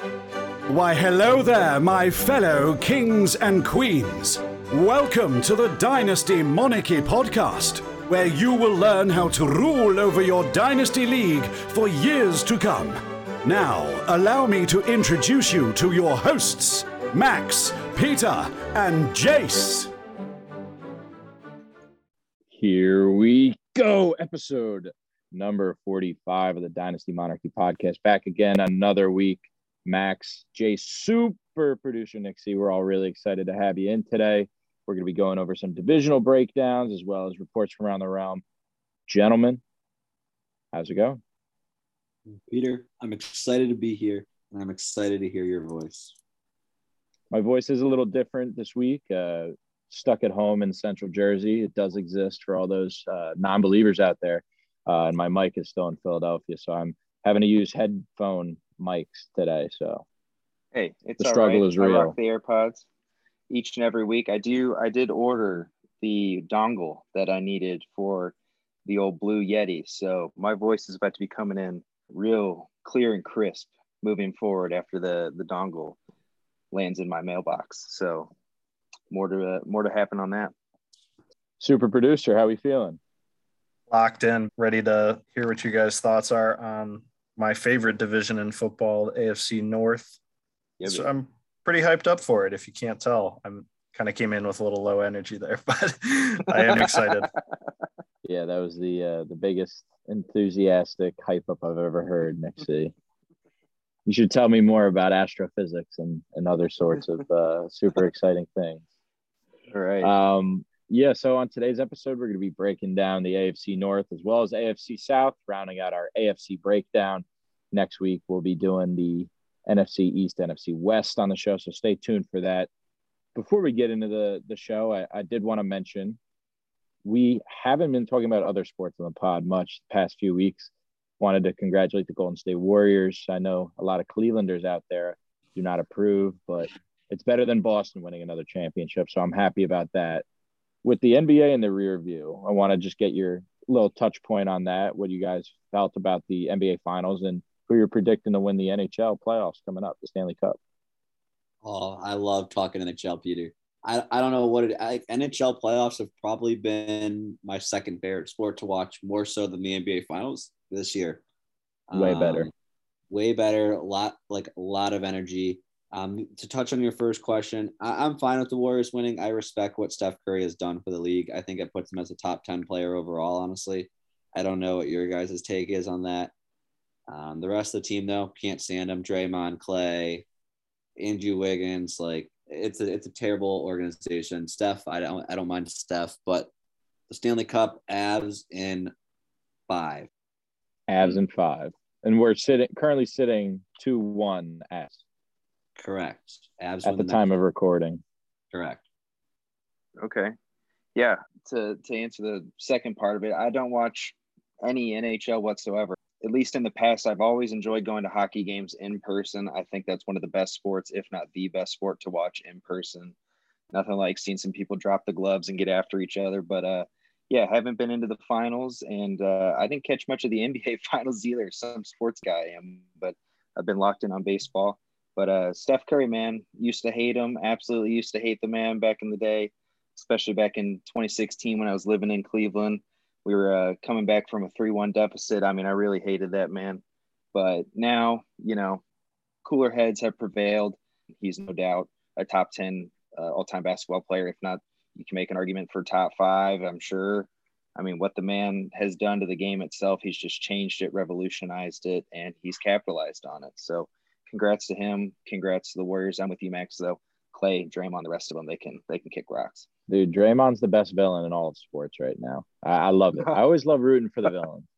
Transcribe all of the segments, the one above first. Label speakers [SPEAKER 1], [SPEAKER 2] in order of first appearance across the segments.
[SPEAKER 1] Why, hello there, my fellow kings and queens. Welcome to the Dynasty Monarchy podcast, where you will learn how to rule over your Dynasty League for years to come. Now, allow me to introduce you to your hosts, Max, Peter, and Jace.
[SPEAKER 2] Here we go. Episode number 45 of the Dynasty Monarchy podcast. Back again another week. Max, Jay, super producer C. We're all really excited to have you in today. We're going to be going over some divisional breakdowns as well as reports from around the realm. Gentlemen, how's it going?
[SPEAKER 3] Peter, I'm excited to be here and I'm excited to hear your voice.
[SPEAKER 2] My voice is a little different this week. Uh, stuck at home in central Jersey. It does exist for all those uh, non believers out there. Uh, and my mic is still in Philadelphia. So I'm having to use headphone mics today. So
[SPEAKER 4] hey, it's
[SPEAKER 2] the struggle
[SPEAKER 4] right.
[SPEAKER 2] is real.
[SPEAKER 4] I rock the AirPods each and every week. I do. I did order the dongle that I needed for the old Blue Yeti. So my voice is about to be coming in real clear and crisp moving forward after the the dongle lands in my mailbox. So more to uh, more to happen on that.
[SPEAKER 2] Super producer, how are we feeling?
[SPEAKER 5] Locked in, ready to hear what you guys' thoughts are on my favorite division in football, AFC North.
[SPEAKER 4] Yeah,
[SPEAKER 5] so I'm pretty hyped up for it. If you can't tell, I'm kind of came in with a little low energy there, but I am excited.
[SPEAKER 2] Yeah, that was the uh, the biggest enthusiastic hype up I've ever heard, Nick C. You should tell me more about astrophysics and, and other sorts of uh, super exciting things.
[SPEAKER 4] All right.
[SPEAKER 2] Um, yeah, so on today's episode, we're going to be breaking down the AFC North as well as AFC South, rounding out our AFC breakdown. Next week, we'll be doing the NFC East, NFC West on the show, so stay tuned for that. Before we get into the, the show, I, I did want to mention we haven't been talking about other sports on the pod much the past few weeks. Wanted to congratulate the Golden State Warriors. I know a lot of Clevelanders out there do not approve, but it's better than Boston winning another championship. So I'm happy about that. With the NBA in the rear view, I want to just get your little touch point on that. What you guys felt about the NBA finals and who you're predicting to win the NHL playoffs coming up, the Stanley Cup.
[SPEAKER 3] Oh, I love talking NHL, Peter. I, I don't know what it I, NHL playoffs have probably been my second favorite sport to watch more so than the NBA finals this year.
[SPEAKER 2] Way better.
[SPEAKER 3] Um, way better. A lot like a lot of energy. Um, to touch on your first question, I, I'm fine with the Warriors winning. I respect what Steph Curry has done for the league. I think it puts him as a top 10 player overall, honestly. I don't know what your guys' take is on that. Um, the rest of the team, though, can't stand them. Draymond, Clay, Andrew Wiggins, like it's a it's a terrible organization. Steph, I don't I don't mind Steph, but the Stanley Cup, Avs in five.
[SPEAKER 2] Avs in five. And we're sitting currently sitting 2 1 Avs
[SPEAKER 3] Correct. Avs
[SPEAKER 2] at the
[SPEAKER 3] next-
[SPEAKER 2] time of recording.
[SPEAKER 3] Correct.
[SPEAKER 4] Okay. Yeah. To to answer the second part of it, I don't watch any NHL whatsoever. At least in the past, I've always enjoyed going to hockey games in person. I think that's one of the best sports, if not the best sport to watch in person. Nothing like seeing some people drop the gloves and get after each other. But uh yeah, I haven't been into the finals and uh, I didn't catch much of the NBA finals either. Some sports guy I am, but I've been locked in on baseball. But uh, Steph Curry, man, used to hate him. Absolutely used to hate the man back in the day, especially back in 2016 when I was living in Cleveland. We were uh, coming back from a 3 1 deficit. I mean, I really hated that man. But now, you know, cooler heads have prevailed. He's no doubt a top 10 uh, all time basketball player. If not, you can make an argument for top five, I'm sure. I mean, what the man has done to the game itself, he's just changed it, revolutionized it, and he's capitalized on it. So, congrats to him. Congrats to the Warriors. I'm with you, Max. Though Clay, Draymond, the rest of them, they can they can kick rocks.
[SPEAKER 2] Dude, Draymond's the best villain in all of sports right now. I, I love it. I always love rooting for the villain.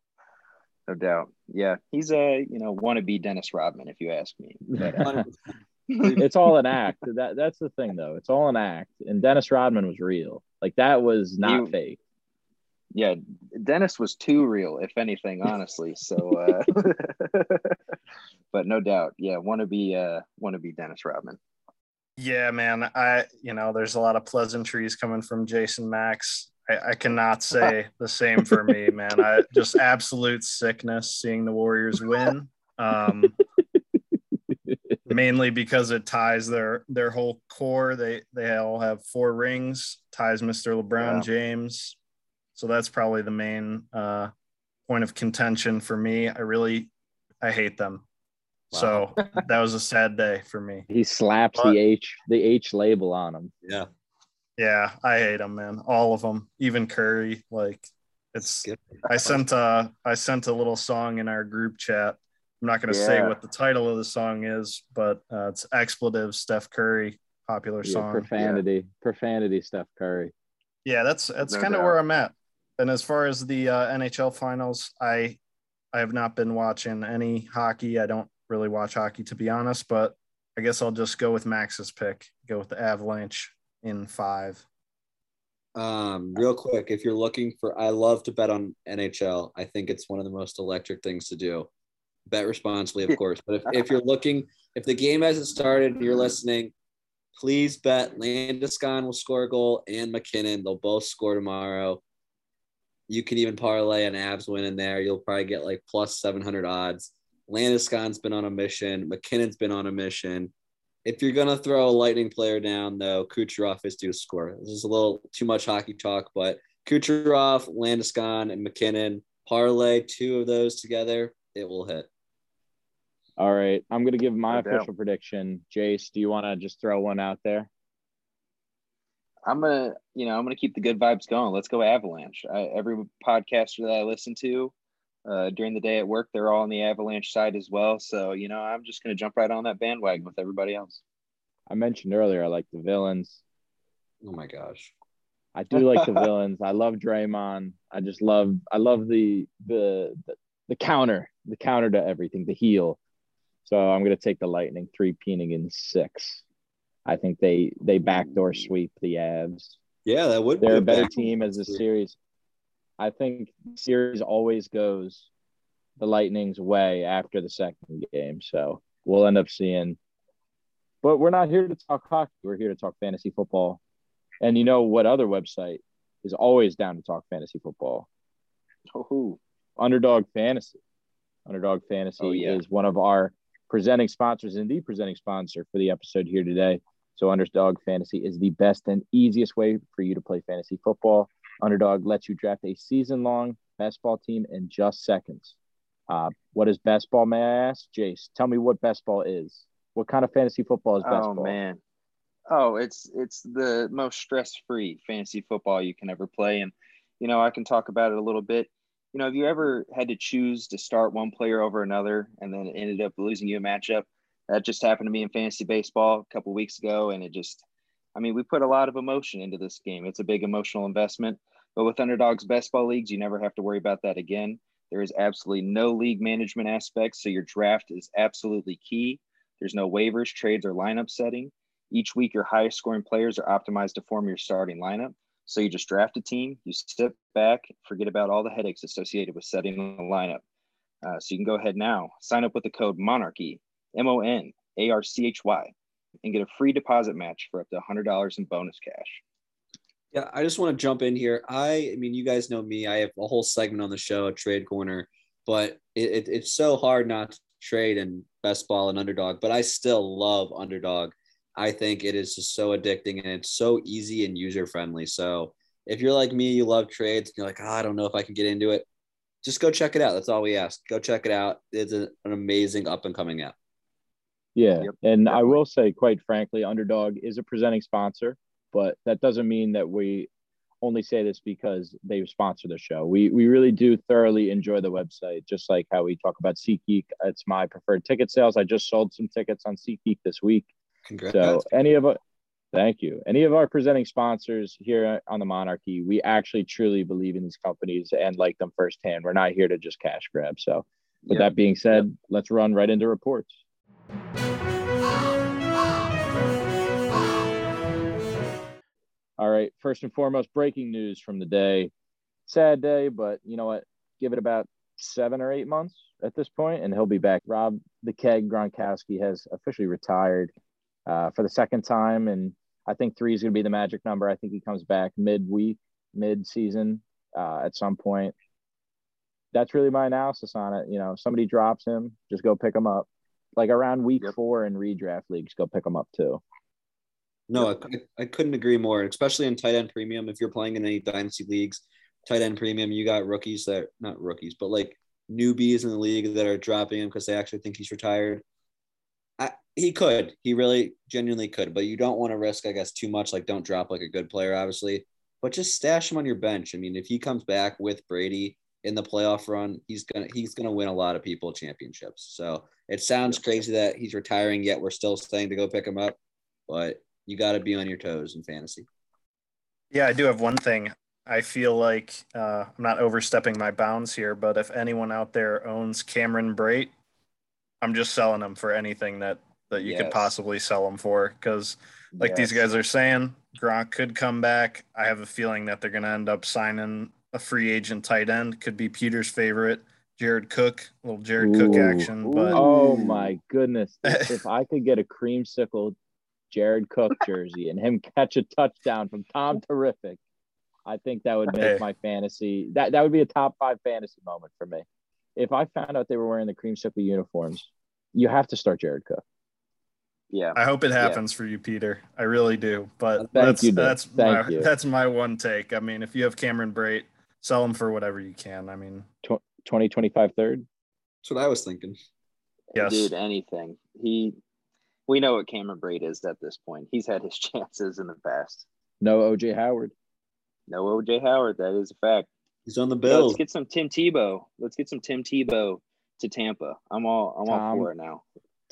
[SPEAKER 4] No doubt. Yeah, he's a you know wannabe Dennis Rodman, if you ask me. Uh,
[SPEAKER 2] it's all an act. That that's the thing though. It's all an act. And Dennis Rodman was real. Like that was not
[SPEAKER 4] He-
[SPEAKER 2] fake.
[SPEAKER 4] yeah, Dennis was too real, if anything, honestly. So, uh, but no doubt, yeah, wannabe uh, want to be Dennis Rodman.
[SPEAKER 5] Yeah, man. I, you know, there's a lot of pleasantries coming from Jace and Max. I, I cannot say the same for me, man. I just absolute sickness seeing the Warriors win. Um, mainly because it ties their their whole core. They they all have four rings, ties Mr. LeBron. James. So that's probably the main uh, point of contention for me. I really I hate them. So that was a sad day for me.
[SPEAKER 2] He slaps
[SPEAKER 5] But-
[SPEAKER 2] the H the H label on him.
[SPEAKER 3] Yeah.
[SPEAKER 5] Yeah, I hate them, man. All of them, even Curry. Like it's.
[SPEAKER 3] Good.
[SPEAKER 5] I sent a I sent a little song in our group chat. I'm not going to say what the title of the song is, but uh, it's expletive Steph Curry popular
[SPEAKER 2] Yeah,
[SPEAKER 5] song.
[SPEAKER 2] profanity, profanity, Steph Curry.
[SPEAKER 5] Yeah, that's that's
[SPEAKER 4] No
[SPEAKER 5] kind of where I'm at. And as far as the uh, NHL finals, I I have not been watching any hockey. I don't really watch hockey to be honest, but I guess I'll just go with Max's pick. Go with the Avalanche in five.
[SPEAKER 3] Um, real quick, if you're looking for, I love to bet on NHL. I think it's one of the most electric things to do. Bet responsibly, of course. But if, if you're looking, if the game hasn't started and you're listening, please bet Landeskog will score a goal and MacKinnon. They'll both score tomorrow. You can even parlay an Avs win in there. You'll probably get like plus 700 odds. Landeskog's been on a mission. MacKinnon's been on a mission. If you're gonna throw a lightning player down, though, Kucherov is due to score. This is a little too much hockey talk, but Kucherov, Landeskog, and MacKinnon parlay two of those together, it will hit.
[SPEAKER 2] All right, I'm gonna give my
[SPEAKER 4] No doubt.
[SPEAKER 2] official prediction. Jace, do you want to just throw one out there?
[SPEAKER 4] I'm gonna, you know, I'm gonna keep the good vibes going. Let's go Avalanche. I, every podcaster that I listen to uh, during the day at work, they're all on the Avalanche side as well. So, you know, I'm just gonna jump right on that bandwagon with everybody else.
[SPEAKER 2] I mentioned earlier I like the villains.
[SPEAKER 3] Oh my gosh.
[SPEAKER 2] I do like the villains. I love Draymond. I just love I love the the the, the counter, the counter to everything, the heel. So I'm gonna take the Lightning three peaning in six. I think they they backdoor sweep the Avs.
[SPEAKER 3] Yeah, that would
[SPEAKER 2] They're a better
[SPEAKER 3] back-
[SPEAKER 2] team as the series. I think series always goes the Lightning's way after the second game. So we'll end up seeing. But we're not here to talk hockey. We're here to talk fantasy football. And you know what other website is always down to talk fantasy football?
[SPEAKER 4] Oh, who
[SPEAKER 2] Underdog Fantasy. Underdog Fantasy
[SPEAKER 4] Oh, yeah.
[SPEAKER 2] is one of our presenting sponsors and the presenting sponsor for the episode here today. So Underdog Fantasy is the best and easiest way for you to play fantasy football. Underdog lets you draft a season-long best ball team in just seconds. Uh, what is best ball, may I ask? Jace, tell me what best ball is. What kind of fantasy football is best
[SPEAKER 4] oh
[SPEAKER 2] ball?
[SPEAKER 4] man. Oh, it's it's the most stress-free fantasy football you can ever play, and you know I can talk about it a little bit. You know, have you ever had to choose to start one player over another, and then it ended up losing you a matchup? That just happened to me in fantasy baseball a couple weeks ago, and it just, I mean, we put a lot of emotion into this game. It's a big emotional investment, but with Underdog's best ball leagues, you never have to worry about that again. There is absolutely no league management aspects, so your draft is absolutely key. There's no waivers, trades, or lineup setting. Each week, your highest scoring players are optimized to form your starting lineup. So you just draft a team, you sit back, forget about all the headaches associated with setting a lineup. Uh, so you can go ahead now, sign up with the code Monarchy, M O N A R C H Y, and get a free deposit match for up to $100 in bonus cash.
[SPEAKER 3] Yeah, I just want to jump in here. I, I mean, you guys know me. I have a whole segment on the show, a trade corner, but it, it, it's so hard not to trade and best ball and underdog. But I still love underdog. I think it is just so addicting and it's so easy and user friendly. So if you're like me, you love trades, you're like, oh, I don't know if I can get into it. Just go check it out. That's all we ask. Go check it out. It's a, an amazing up and coming app.
[SPEAKER 2] Yeah.
[SPEAKER 4] Yep,
[SPEAKER 2] and I will say, quite frankly, Underdog is a presenting sponsor, but that doesn't mean that we only say this because they sponsor the show. We we really do thoroughly enjoy the website, just like how we talk about SeatGeek. It's my preferred ticket sales. I just sold some tickets on SeatGeek this week.
[SPEAKER 3] Congrats.
[SPEAKER 2] So any of our thank you. Any of our presenting sponsors here on the Monarchy, we actually truly believe in these companies and like them firsthand. We're not here to just cash grab. So with
[SPEAKER 4] Yep.
[SPEAKER 2] that being said, let's run right into reports. All right. First and foremost, breaking news from the day. Sad day, but you know what? Give it about seven or eight months at this point, and he'll be back. Rob the Keg Gronkowski has officially retired uh, for the second time, and I think three is going to be the magic number. I think he comes back mid-week, mid-season uh, at some point. That's really my analysis on it. You know, somebody drops him, just go pick him up. like around week
[SPEAKER 4] Yep.
[SPEAKER 2] four in redraft leagues, go pick him up too.
[SPEAKER 3] No, I, I couldn't agree more, especially in tight end premium. If you're playing in any dynasty leagues, tight end premium, you got rookies that not rookies, but like newbies in the league that are dropping him because they actually think he's retired. I, he could, he really genuinely could, but you don't want to risk, I guess, too much. Like, don't drop like a good player, obviously, but just stash him on your bench. I mean, if he comes back with Brady in the playoff run, he's gonna he's gonna win a lot of people championships. So it sounds crazy that he's retiring, yet we're still saying to go pick him up, but you got to be on your toes in fantasy.
[SPEAKER 5] Yeah, I do have one thing. I feel like uh, I'm not overstepping my bounds here, but if anyone out there owns Cameron Brate, I'm just selling him for anything that that you could possibly sell him for. Because like these guys are saying, Gronk could come back. I have a feeling that they're going to end up signing a free agent tight end. Could be Peter's favorite, Jared Cook. A little Jared Cook action, but
[SPEAKER 2] Oh my goodness! If, if I could get a creamsicle Jared Cook jersey and him catch a touchdown from Tom Terrific, I think that would make
[SPEAKER 5] Hey.
[SPEAKER 2] my fantasy that that would be a top five fantasy moment for me. If I found out they were wearing the cream creamsicle uniforms, you have to start Jared Cook.
[SPEAKER 4] Yeah.
[SPEAKER 5] I hope it happens for you, Peter. I really do. But
[SPEAKER 2] Thank
[SPEAKER 5] that's
[SPEAKER 2] you,
[SPEAKER 5] that's
[SPEAKER 2] Thank
[SPEAKER 5] my,
[SPEAKER 2] you.
[SPEAKER 5] that's my one take. I mean, if you have Cameron Brate, sell him for whatever you can. I mean,
[SPEAKER 2] 2025 third.
[SPEAKER 3] That's what I was thinking.
[SPEAKER 5] Yes.
[SPEAKER 4] Dude, anything. He we know what Cameron Brate is at this point. He's had his chances in the past.
[SPEAKER 2] No OJ Howard.
[SPEAKER 4] No OJ Howard, that is a fact.
[SPEAKER 3] He's on the
[SPEAKER 4] But
[SPEAKER 3] bill.
[SPEAKER 4] Let's get some Tim Tebow. Let's get some Tim Tebow to Tampa. I'm all I'm all for it now.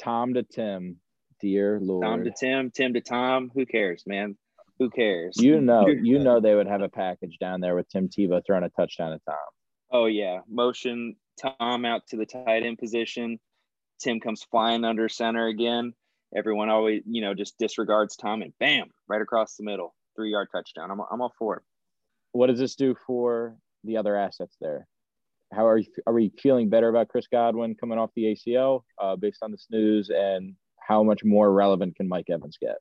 [SPEAKER 2] Tom to Tim. Dear Lord.
[SPEAKER 4] Tom to Tim, Tim to Tom. Who cares, man? Who cares?
[SPEAKER 2] you know,
[SPEAKER 3] You're
[SPEAKER 2] you
[SPEAKER 3] good.
[SPEAKER 2] know they would have a package down there with Tim Tebow throwing a touchdown to Tom.
[SPEAKER 4] Oh yeah, motion Tom out to the tight end position. Tim comes flying under center again. Everyone always, you know, just disregards Tom and bam, right across the middle, three yard touchdown. I'm, I'm all for it.
[SPEAKER 2] What does this do for the other assets there? How are you, are we feeling better about Chris Godwin coming off the ACL uh, based on this news and how much more relevant can Mike Evans get?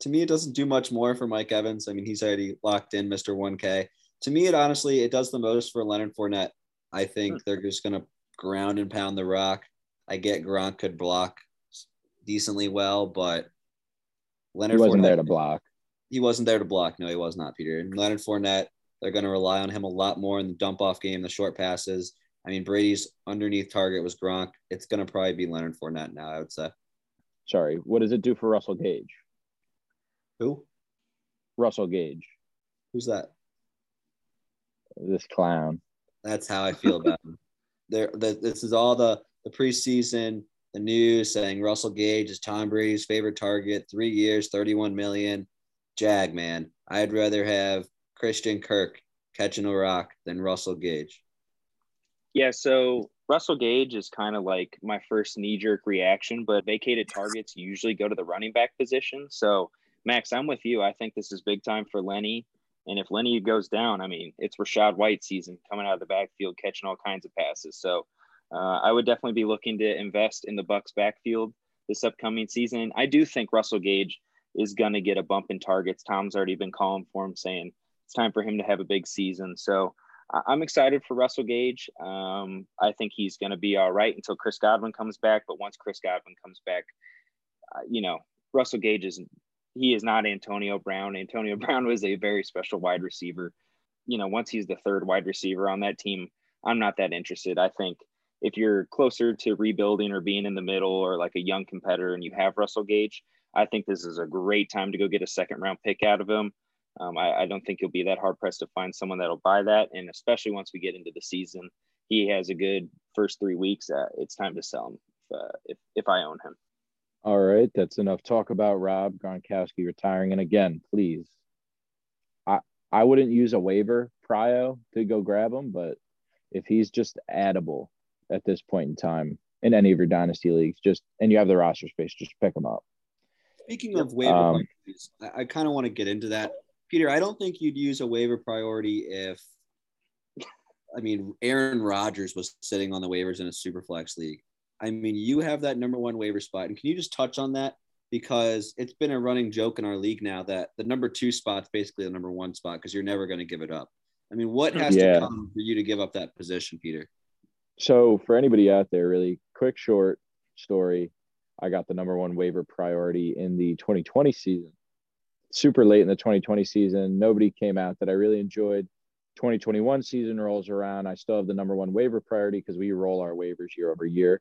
[SPEAKER 3] to me, it doesn't do much more for Mike Evans. I mean, he's already locked in Mr. 1K. To me, it honestly, it does the most for Leonard Fournette. I think they're just going to ground and pound the rock. I get Gronk could block decently well, but
[SPEAKER 2] He
[SPEAKER 3] Leonard
[SPEAKER 2] wasn't
[SPEAKER 3] Fournette,
[SPEAKER 2] there to block.
[SPEAKER 3] He wasn't there to block. No, he was not, Peter. And Leonard Fournette, they're going to rely on him a lot more in the dump off game, the short passes. I mean, Brady's underneath target was Gronk. It's going to probably be Leonard Fournette now, I would say.
[SPEAKER 2] Sorry, what does it do for Russell Gage?
[SPEAKER 3] Who?
[SPEAKER 2] Russell Gage,
[SPEAKER 3] Who's that?
[SPEAKER 2] this clown.
[SPEAKER 3] That's how I feel about him. There, the, this is all the the preseason, the news saying Russell Gage is Tom Brady's favorite target, three years, thirty-one million. Jag man, I'd rather have Christian Kirk catching a rock than Russell Gage.
[SPEAKER 4] Yeah, so Russell Gage is kind of like my first knee jerk reaction, but vacated targets usually go to the running back position. So, Max, I'm with you. I think this is big time for Lenny. And if Lenny goes down, I mean, it's Rachaad White season coming out of the backfield, catching all kinds of passes. So, uh, I would definitely be looking to invest in the Bucs backfield this upcoming season. I do think Russell Gage is going to get a bump in targets. Tom's already been calling for him, saying it's time for him to have a big season. So, I'm excited for Russell Gage. Um, I think he's going to be all right until Chris Godwin comes back. But once Chris Godwin comes back, uh, you know, Russell Gage is he is not Antonio Brown. Antonio Brown was a very special wide receiver. You know, once he's the third wide receiver on that team, I'm not that interested. I think if you're closer to rebuilding or being in the middle or like a young competitor and you have Russell Gage, I think this is a great time to go get a second round pick out of him. Um, I, I don't think you'll be that hard pressed to find someone that'll buy that. And especially once we get into the season, he has a good first three weeks. Uh, it's time to sell him if, uh, if, if I own him.
[SPEAKER 2] All right, that's enough talk about Rob Gronkowski retiring. And again, please, I I wouldn't use a waiver prio to go grab him, but if he's just addable at this point in time in any of your dynasty leagues, just and you have the roster space, just pick them up.
[SPEAKER 3] Speaking of waiver
[SPEAKER 2] Um,
[SPEAKER 3] priorities, I, I kind of want to get into that. Peter, I don't think you'd use a waiver priority if, I mean, Aaron Rodgers was sitting on the waivers in a super flex league. I mean, you have that number one waiver spot. And can you just touch on that? Because it's been a running joke in our league now that the number two spot's basically the number one spot because you're never going to give it up. I mean, what has
[SPEAKER 2] Yeah.
[SPEAKER 3] to come for you to give up that position, Peter?
[SPEAKER 2] So for anybody out there, really quick, short, story. I got the number one waiver priority in the 2020 season. Super late in the 2020 season, nobody came out that I really enjoyed. 2021 season rolls around. I still have the number one waiver priority because we roll our waivers year over year.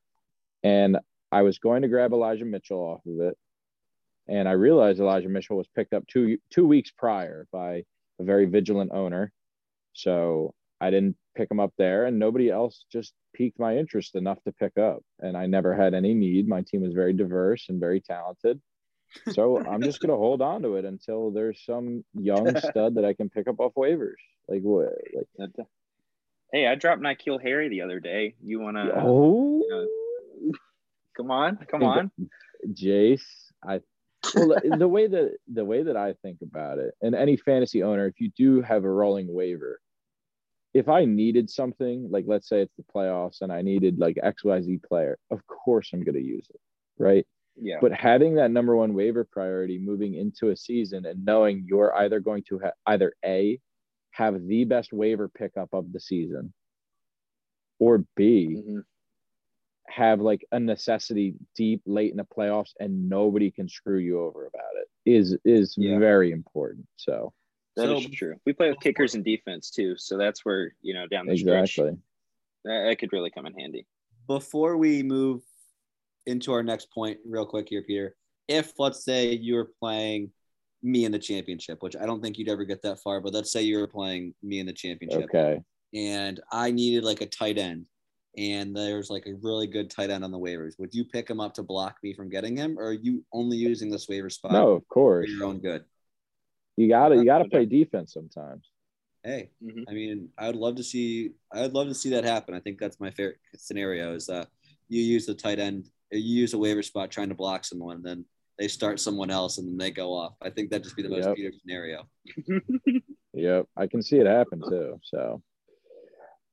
[SPEAKER 2] And I was going to grab Elijah Mitchell off of it. And I realized Elijah Mitchell was picked up two two weeks prior by a very vigilant owner. So I didn't pick him up there, and nobody else just piqued my interest enough to pick up. And I never had any need. My team was very diverse and very talented. So I'm just gonna hold on to it until there's some young stud that I can pick up off waivers. Like what? Like
[SPEAKER 4] hey, I dropped N'Keal Harry the other day. You wanna?
[SPEAKER 2] Oh,
[SPEAKER 4] you know, oh. come on, come on,
[SPEAKER 2] Jace. I well, the way that the way that I think about it, and any fantasy owner, if you do have a rolling waiver, if I needed something, like let's say it's the playoffs and I needed like XYZ player, of course I'm going to use it. Right.
[SPEAKER 4] Yeah.
[SPEAKER 2] But having that number one waiver priority moving into a season and knowing you're either going to have either A, have the best waiver pickup of the season, or B,
[SPEAKER 4] Mhm.
[SPEAKER 2] have like a necessity deep late in the playoffs and nobody can screw you over about it is is
[SPEAKER 4] Yeah.
[SPEAKER 2] very important. So
[SPEAKER 4] That is
[SPEAKER 3] So-
[SPEAKER 4] true. We play with kickers and defense too, so that's where you know down the stretch
[SPEAKER 2] exactly.
[SPEAKER 4] that, that could really come in handy.
[SPEAKER 3] before we move into our next point, real quick here, Peter, if let's say you were playing me in the championship, which I don't think you'd ever get that far, but let's say you were playing me in the championship
[SPEAKER 2] Okay.
[SPEAKER 3] and I needed like a tight end and there's like a really good tight end on the waivers, would you pick him up to block me from getting him or are you only using this waiver spot
[SPEAKER 2] No, of course.
[SPEAKER 3] for
[SPEAKER 2] course.
[SPEAKER 3] your own good?
[SPEAKER 2] You gotta you gotta play defense sometimes.
[SPEAKER 3] Hey,
[SPEAKER 4] Mhm.
[SPEAKER 3] I mean, I would love to see. I would love to see that happen. I think that's my favorite scenario is that you use the tight end, you use a waiver spot trying to block someone, and then they start someone else, and then they go off. I think that'd just be the most
[SPEAKER 2] Yep.
[SPEAKER 3] beautiful scenario.
[SPEAKER 2] Yep, I can see it happen too. So,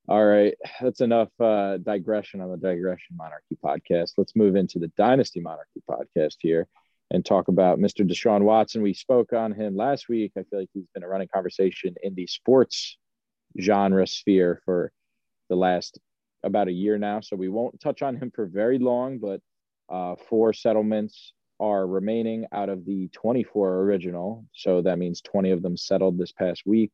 [SPEAKER 2] all right, that's enough uh, digression on the Digression Monarchy podcast. Let's move into the Dynasty Monarchy podcast here and talk about Mr. Deshaun Watson. We spoke on him last week. I feel like he's been a running conversation in the sports genre sphere for the last about a year now. So we won't touch on him for very long, but uh, four settlements are remaining out of the 24 original. So that means 20 of them settled this past week.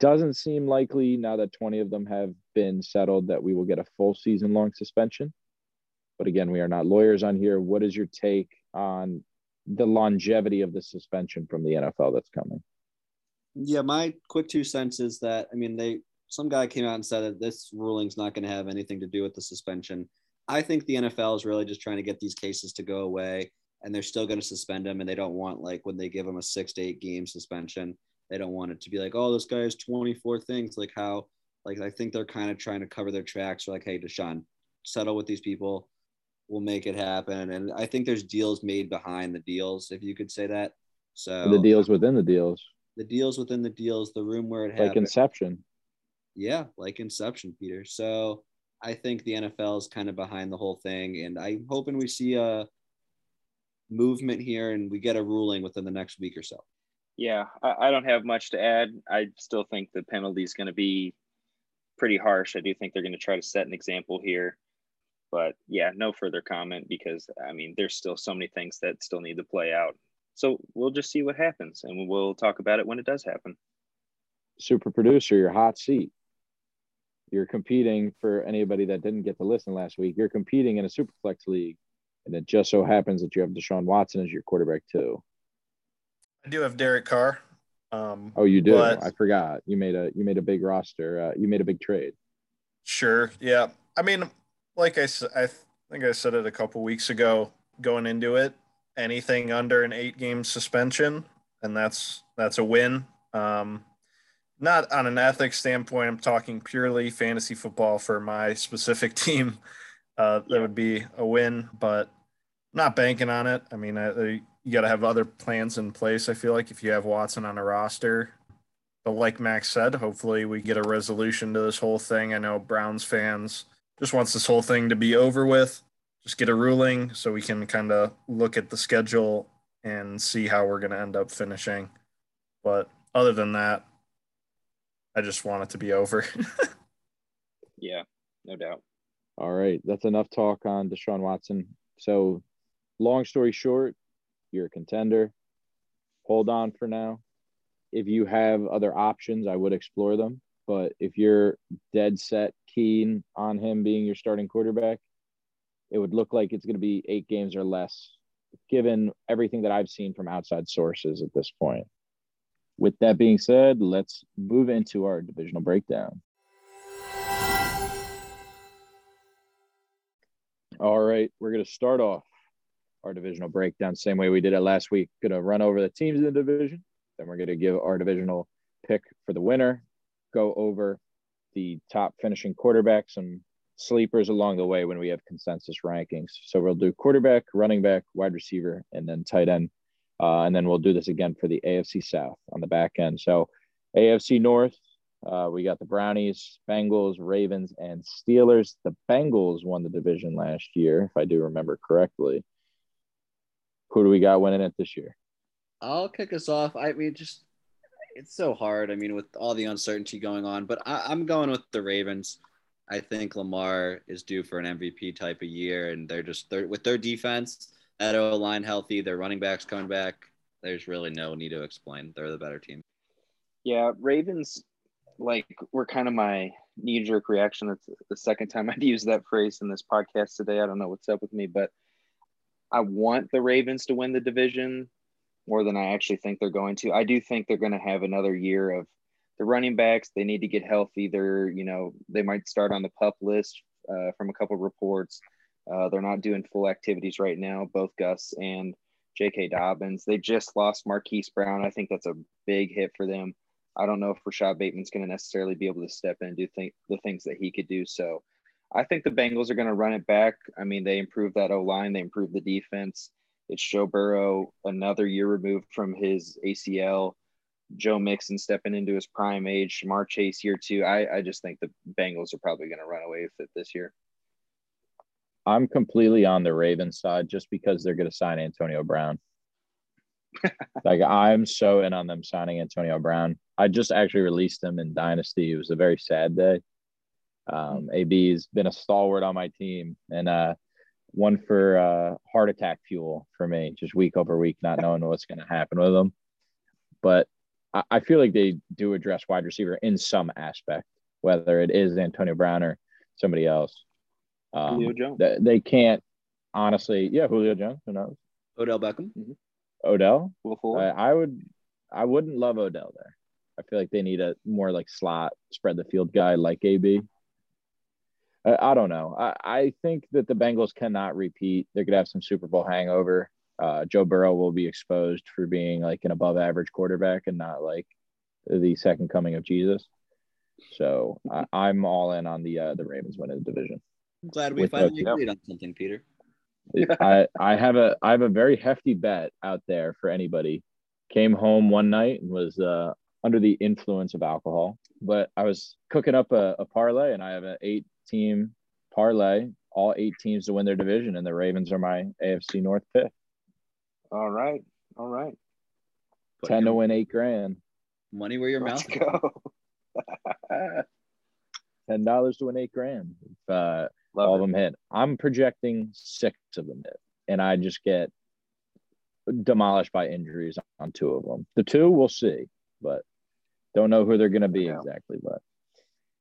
[SPEAKER 2] Doesn't seem likely now that 20 of them have been settled that we will get a full season long suspension. But again, we are not lawyers on here. What is your take on the longevity of the suspension from the NFL that's coming?
[SPEAKER 3] Yeah, my quick two cents is that I mean they some guy came out and said that this ruling's not going to have anything to do with the suspension. I think the NFL is really just trying to get these cases to go away, and they're still going to suspend them, and they don't want like when they give them a six to eight game suspension, they don't want it to be like, oh, this guy has 24 things. Like how, like I think they're kind of trying to cover their tracks. Or like, hey, Deshaun, settle with these people. We'll make it happen. And I think there's deals made behind the deals, if you could say that. So
[SPEAKER 2] the uh, deals within the deals,
[SPEAKER 3] the deals within the deals, the room where it
[SPEAKER 2] like
[SPEAKER 3] happened.
[SPEAKER 2] Inception.
[SPEAKER 3] yeah, like Inception, Peter. So I think the NFL is kind of behind the whole thing, and I'm hoping we see a movement here and we get a ruling within the next week or so.
[SPEAKER 4] Yeah, I, I don't have much to add. I still think the penalty is going to be pretty harsh. I do think they're going to try to set an example here. But yeah, no further comment because I mean, there's still so many things that still need to play out. So we'll just see what happens and we'll talk about it when it does happen.
[SPEAKER 2] super producer, your hot seat. You're competing for anybody that didn't get to listen last week. You're competing in a superflex league, and it just so happens that you have Deshaun Watson as your quarterback too.
[SPEAKER 5] I do have Derek Carr. Um,
[SPEAKER 2] Oh, you do.
[SPEAKER 5] But-
[SPEAKER 2] I forgot. You made a you made a big roster. Uh, you made a big trade.
[SPEAKER 5] Sure. Yeah. I mean, like I, I think I said it a couple weeks ago going into it, anything under an eight game suspension, and that's that's a win. Um, not on an ethics standpoint, I'm talking purely fantasy football for my specific team. Uh, that would be a win, but not banking on it. I mean, I, you got to have other plans in place. I feel like if you have Watson on a roster, but like Max said, hopefully we get a resolution to this whole thing. I know Browns fans just wants this whole thing to be over with. Just get a ruling so we can kind of look at the schedule and see how we're going to end up finishing. But other than that, I just want it to be over.
[SPEAKER 4] Yeah, no doubt.
[SPEAKER 2] All right, that's enough talk on Deshaun Watson. So, long story short, you're a contender. Hold on for now. If you have other options, I would explore them. But if you're dead set keen on him being your starting quarterback, it would look like it's going to be eight games or less, given everything that I've seen from outside sources at this point. With that being said, let's move into our divisional breakdown. All right, we're going to start off our divisional breakdown same way we did it last week. Going to run over the teams in the division, then we're going to give our divisional pick for the winner, go over the top finishing quarterbacks and sleepers along the way when we have consensus rankings. So we'll do quarterback, running back, wide receiver, and then tight end. Uh, and then we'll do this again for the AFC South on the back end. So AFC North, uh, we got the Brownies, Bengals, Ravens, and Steelers. The Bengals won the division last year, if I do remember correctly. Who do we got winning it this year?
[SPEAKER 3] I'll kick us off. I mean, just it's so hard. I mean, with all the uncertainty going on, but I, am going with the Ravens. I think Lamar is due for an MVP type of year, and they're just they're, with their defense, that O line healthy, their running backs coming back. There's really no need to explain. They're the better team.
[SPEAKER 4] Yeah, Ravens like were kind of my knee jerk reaction. It's the second time I've used that phrase in this podcast today. I don't know what's up with me, but I want the Ravens to win the division more than I actually think they're going to. I do think they're going to have another year of the running backs. They need to get healthy. They're, you know, they might start on the pup list uh, from a couple reports. Uh, they're not doing full activities right now, both Gus and J.K. Dobbins. They just lost Marquise Brown. I think that's a big hit for them. I don't know if Rashod Bateman's going to necessarily be able to step in and do th- the things that he could do. So I think the Bengals are going to run it back. I mean, they improved that O line, they improved the defense. It's Joe Burrow, another year removed from his ACL. Joe Mixon stepping into his prime age. Ja'Marr Chase year two. I, I just think the Bengals are probably going to run away with it this year.
[SPEAKER 2] I'm completely on the Ravens side just because they're going to sign Antonio Brown. like I'm so in on them signing Antonio Brown. I just actually released him in Dynasty. It was a very sad day. Um, AB's been a stalwart on my team and uh, one for uh, heart attack fuel for me, just week over week, not knowing what's going to happen with them. But I, I feel like they do address wide receiver in some aspect, whether it is Antonio Brown or somebody else. Um, Julio Jones. They, they, can't honestly. Yeah, Julio Jones. Who knows?
[SPEAKER 3] Odell Beckham. Mm-hmm.
[SPEAKER 2] Odell. I, I would. I wouldn't love Odell there. I feel like they need a more like slot spread the field guy like AB. I, don't know. I, I think that the Bengals cannot repeat. They're gonna have some Super Bowl hangover. Uh, Joe Burrow will be exposed for being like an above average quarterback and not like the second coming of Jesus. So I, am all in on the uh, the Ravens winning the division.
[SPEAKER 3] I'm glad we With finally agreed on something, Peter.
[SPEAKER 2] I I have a I have a very hefty bet out there for anybody. Came home one night and was uh, under the influence of alcohol, but I was cooking up a, a parlay and I have an eight team parlay, all eight teams to win their division, and the Ravens are my AFC North pick.
[SPEAKER 4] All right, all right.
[SPEAKER 2] Put Ten to win eight grand.
[SPEAKER 3] Money where your
[SPEAKER 4] Let's
[SPEAKER 3] mouth
[SPEAKER 4] go.
[SPEAKER 2] Ten dollars to win eight grand. If, uh, all it. of them hit. I'm projecting six of them hit, and I just get demolished by injuries on two of them. The two we'll see, but don't know who they're going to be yeah. exactly. But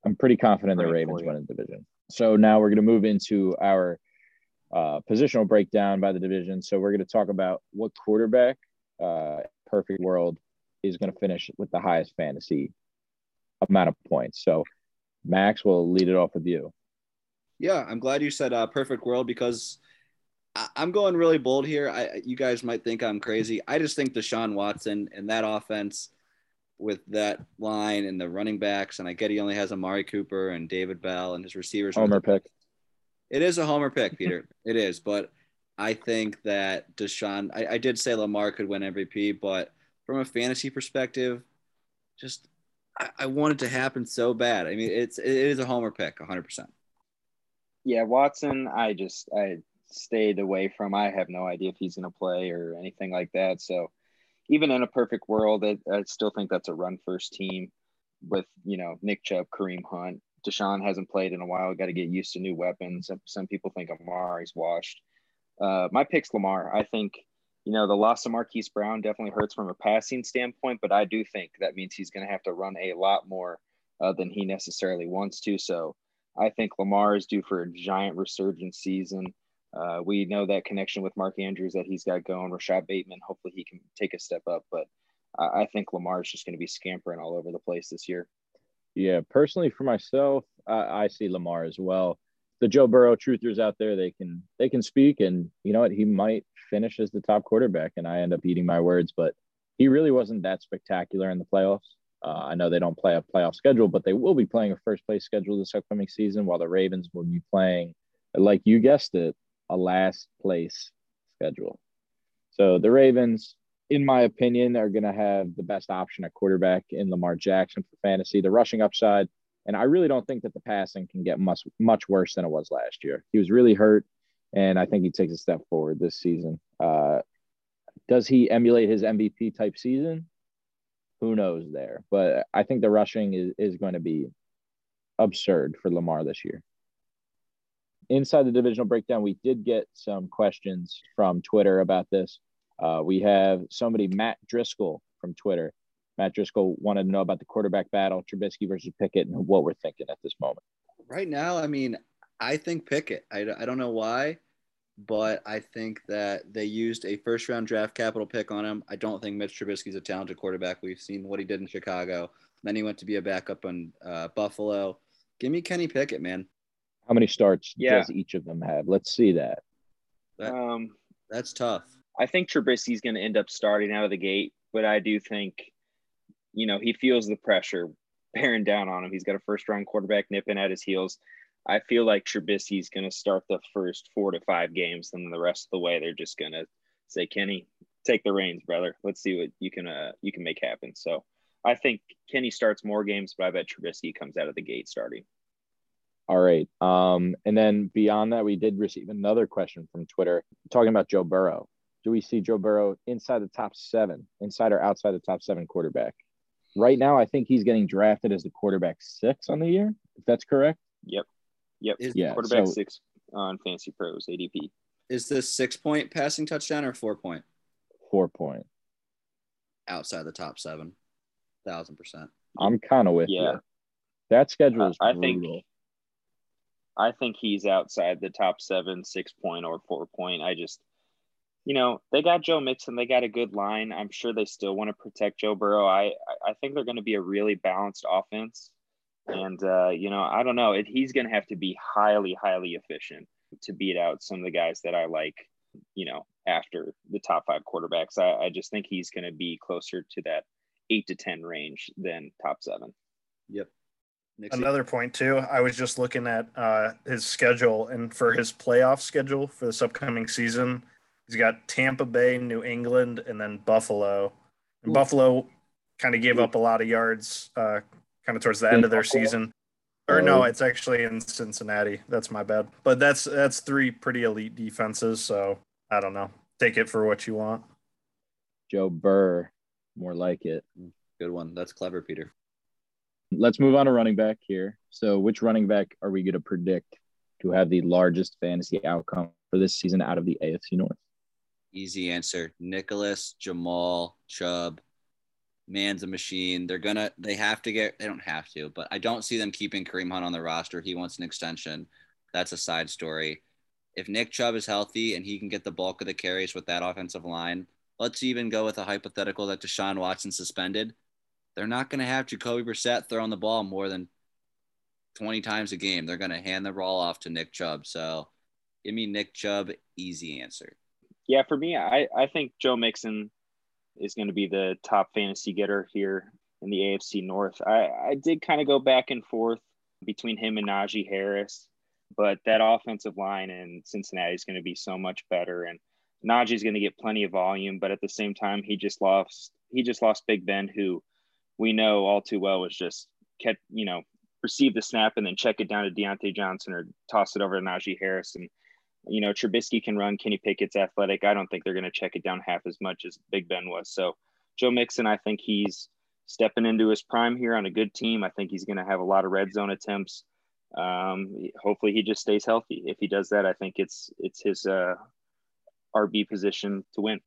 [SPEAKER 2] I'm pretty confident the Ravens win the division. So now we're going to move into our uh, positional breakdown by the division. So we're going to talk about what quarterback, uh, perfect world, is going to finish with the highest fantasy amount of points. So Max will lead it off with you.
[SPEAKER 3] Yeah, I'm glad you said uh, perfect world because I- am going really bold here. I, you guys might think I'm crazy. I just think Deshaun Watson and that offense with that line and the running backs, and I get he only has Amari Cooper and David Bell and his receivers.
[SPEAKER 2] Homer pick.
[SPEAKER 3] It is a homer pick, Peter. it is, but I think that Deshaun. I, I did say Lamar could win MVP, but from a fantasy perspective, just I, I want it to happen so bad. I mean, it's it is a homer pick, 100. percent
[SPEAKER 4] Yeah, Watson. I just I stayed away from. I have no idea if he's going to play or anything like that. So even in a perfect world, I, I still think that's a run first team with you know Nick Chubb, Kareem Hunt, Deshaun hasn't played in a while. Got to get used to new weapons. Some, some people think Amari's washed. Uh, my pick's Lamar. I think, you know, the loss of Marquise Brown definitely hurts from a passing standpoint, but I do think that means he's going to have to run a lot more uh, than he necessarily wants to. So I think Lamar is due for a giant resurgence season. Uh, we know that connection with Mark Andrews that he's got going. Rashod Bateman, hopefully he can take a step up, but I, I think Lamar is just going to be scampering all over the place this year.
[SPEAKER 2] Yeah, personally for myself, I, I see Lamar as well. The Joe Burrow truthers out there, they can they can speak, and you know what, he might finish as the top quarterback, and I end up eating my words, but he really wasn't that spectacular in the playoffs. Uh, I know they don't play a playoff schedule, but they will be playing a first place schedule this upcoming season, while the Ravens will be playing, like you guessed it, a last place schedule. So the Ravens, in my opinion, are going to have the best option at quarterback in Lamar Jackson for fantasy, the rushing upside. And I really don't think that the passing can get much much worse than it was last year. He was really hurt, and I think he takes a step forward this season. Uh, does he emulate his MVP type season? Who knows there? But I think the rushing is, is going to be absurd for Lamar this year inside the divisional breakdown, we did get some questions from Twitter about this. Uh, we have somebody, Matt Driscoll from Twitter. Matt Driscoll wanted to know about the quarterback battle, Trubisky versus Pickett, and what we're thinking at this moment.
[SPEAKER 3] Right now, I mean, I think Pickett. I, I don't know why, but I think that they used a first round draft capital pick on him. I don't think Mitch Trubisky's a talented quarterback. We've seen what he did in Chicago. Then he went to be a backup in uh, Buffalo. Give me Kenny Pickett, man.
[SPEAKER 2] How many starts yeah. does each of them have? Let's see that.
[SPEAKER 3] that um, that's tough.
[SPEAKER 4] I think Trubisky's going to end up starting out of the gate, but I do think, you know, he feels the pressure bearing down on him. He's got a first round quarterback nipping at his heels. I feel like Trubisky's going to start the first four to five games, and then the rest of the way they're just going to say, "Kenny, take the reins, brother. Let's see what you can uh, you can make happen." So I think Kenny starts more games, but I bet Trubisky comes out of the gate starting.
[SPEAKER 2] All right. Um, and then beyond that, we did receive another question from Twitter talking about Joe Burrow. Do we see Joe Burrow inside the top seven, inside or outside the top seven quarterback? Right now, I think he's getting drafted as the quarterback six on the year, if that's correct.
[SPEAKER 4] Yep. Yep.
[SPEAKER 2] Is, yeah.
[SPEAKER 4] Quarterback so, six on FantasyPros ADP.
[SPEAKER 3] Is this six point passing touchdown or four point?
[SPEAKER 2] Four point.
[SPEAKER 3] Outside the top seven, thousand percent.
[SPEAKER 2] I'm kind of with yeah. you. That schedule is I brutal. think
[SPEAKER 4] I think he's outside the top seven, six point or four point. I just, you know, they got Joe Mixon. They got a good line. I'm sure they still want to protect Joe Burrow. I, I think they're going to be a really balanced offense. And, uh, you know, I don't know. It, he's going to have to be highly, highly efficient to beat out some of the guys that I like, you know, after the top five quarterbacks. I, I just think he's going to be closer to that eight to 10 range than top seven.
[SPEAKER 3] Yep.
[SPEAKER 5] Nixie. Another point too. I was just looking at uh, his schedule, and for his playoff schedule for this upcoming season, he's got Tampa Bay, New England, and then Buffalo. And Ooh. Buffalo kind of gave Ooh. up a lot of yards, uh, kind of towards the end of their season. Or no, oh. it's actually in Cincinnati. That's my bad. But that's that's three pretty elite defenses. So I don't know. Take it for what you want.
[SPEAKER 2] Joe Burr, more like it.
[SPEAKER 3] Good one. That's clever, Peter.
[SPEAKER 2] Let's move on to running back here. So, which running back are we going to predict to have the largest fantasy outcome for this season out of the AFC North?
[SPEAKER 3] Easy answer. Nicholas, Jamal, Chubb, man's a machine. They're gonna they have to get they don't have to, but I don't see them keeping Kareem Hunt on the roster. He wants an extension. That's a side story. If Nick Chubb is healthy and he can get the bulk of the carries with that offensive line, let's even go with a hypothetical that Deshaun Watson suspended they're not going to have Jacoby Brissett throwing the ball more than 20 times a game. They're going to hand the ball off to Nick Chubb. So give me Nick Chubb, easy answer.
[SPEAKER 4] Yeah, for me, I, I think Joe Mixon is going to be the top fantasy getter here in the AFC North. I, I did kind of go back and forth between him and Najee Harris, but that offensive line in Cincinnati is going to be so much better. And Najee's going to get plenty of volume, but at the same time, he just lost he just lost Big Ben, who we know all too well was just kept, you know, receive the snap and then check it down to Diontae Johnson or toss it over to Najee Harris. And, you know, Trubisky can run. Kenny Pickett's athletic. I don't think they're going to check it down half as much as Big Ben was. So Joe Mixon, I think he's stepping into his prime here on a good team. I think he's going to have a lot of red zone attempts. Um, hopefully, he just stays healthy. If he does that, I think it's it's his uh, RB position to win.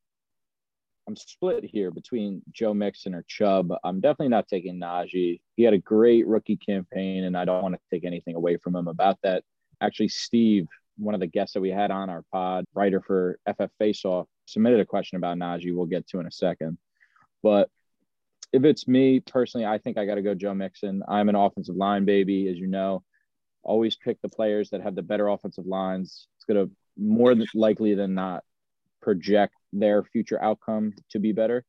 [SPEAKER 2] I'm split here between Joe Mixon or Chubb. I'm definitely not taking Najee. He had a great rookie campaign, and I don't want to take anything away from him about that. Actually, Steve, one of the guests that we had on our pod, writer for FF Faceoff, submitted a question about Najee. We'll get to in a second. But if it's me personally, I think I got to go Joe Mixon. I'm an offensive line baby, as you know. Always pick the players that have the better offensive lines. It's going to more likely than not project their future outcome to be better.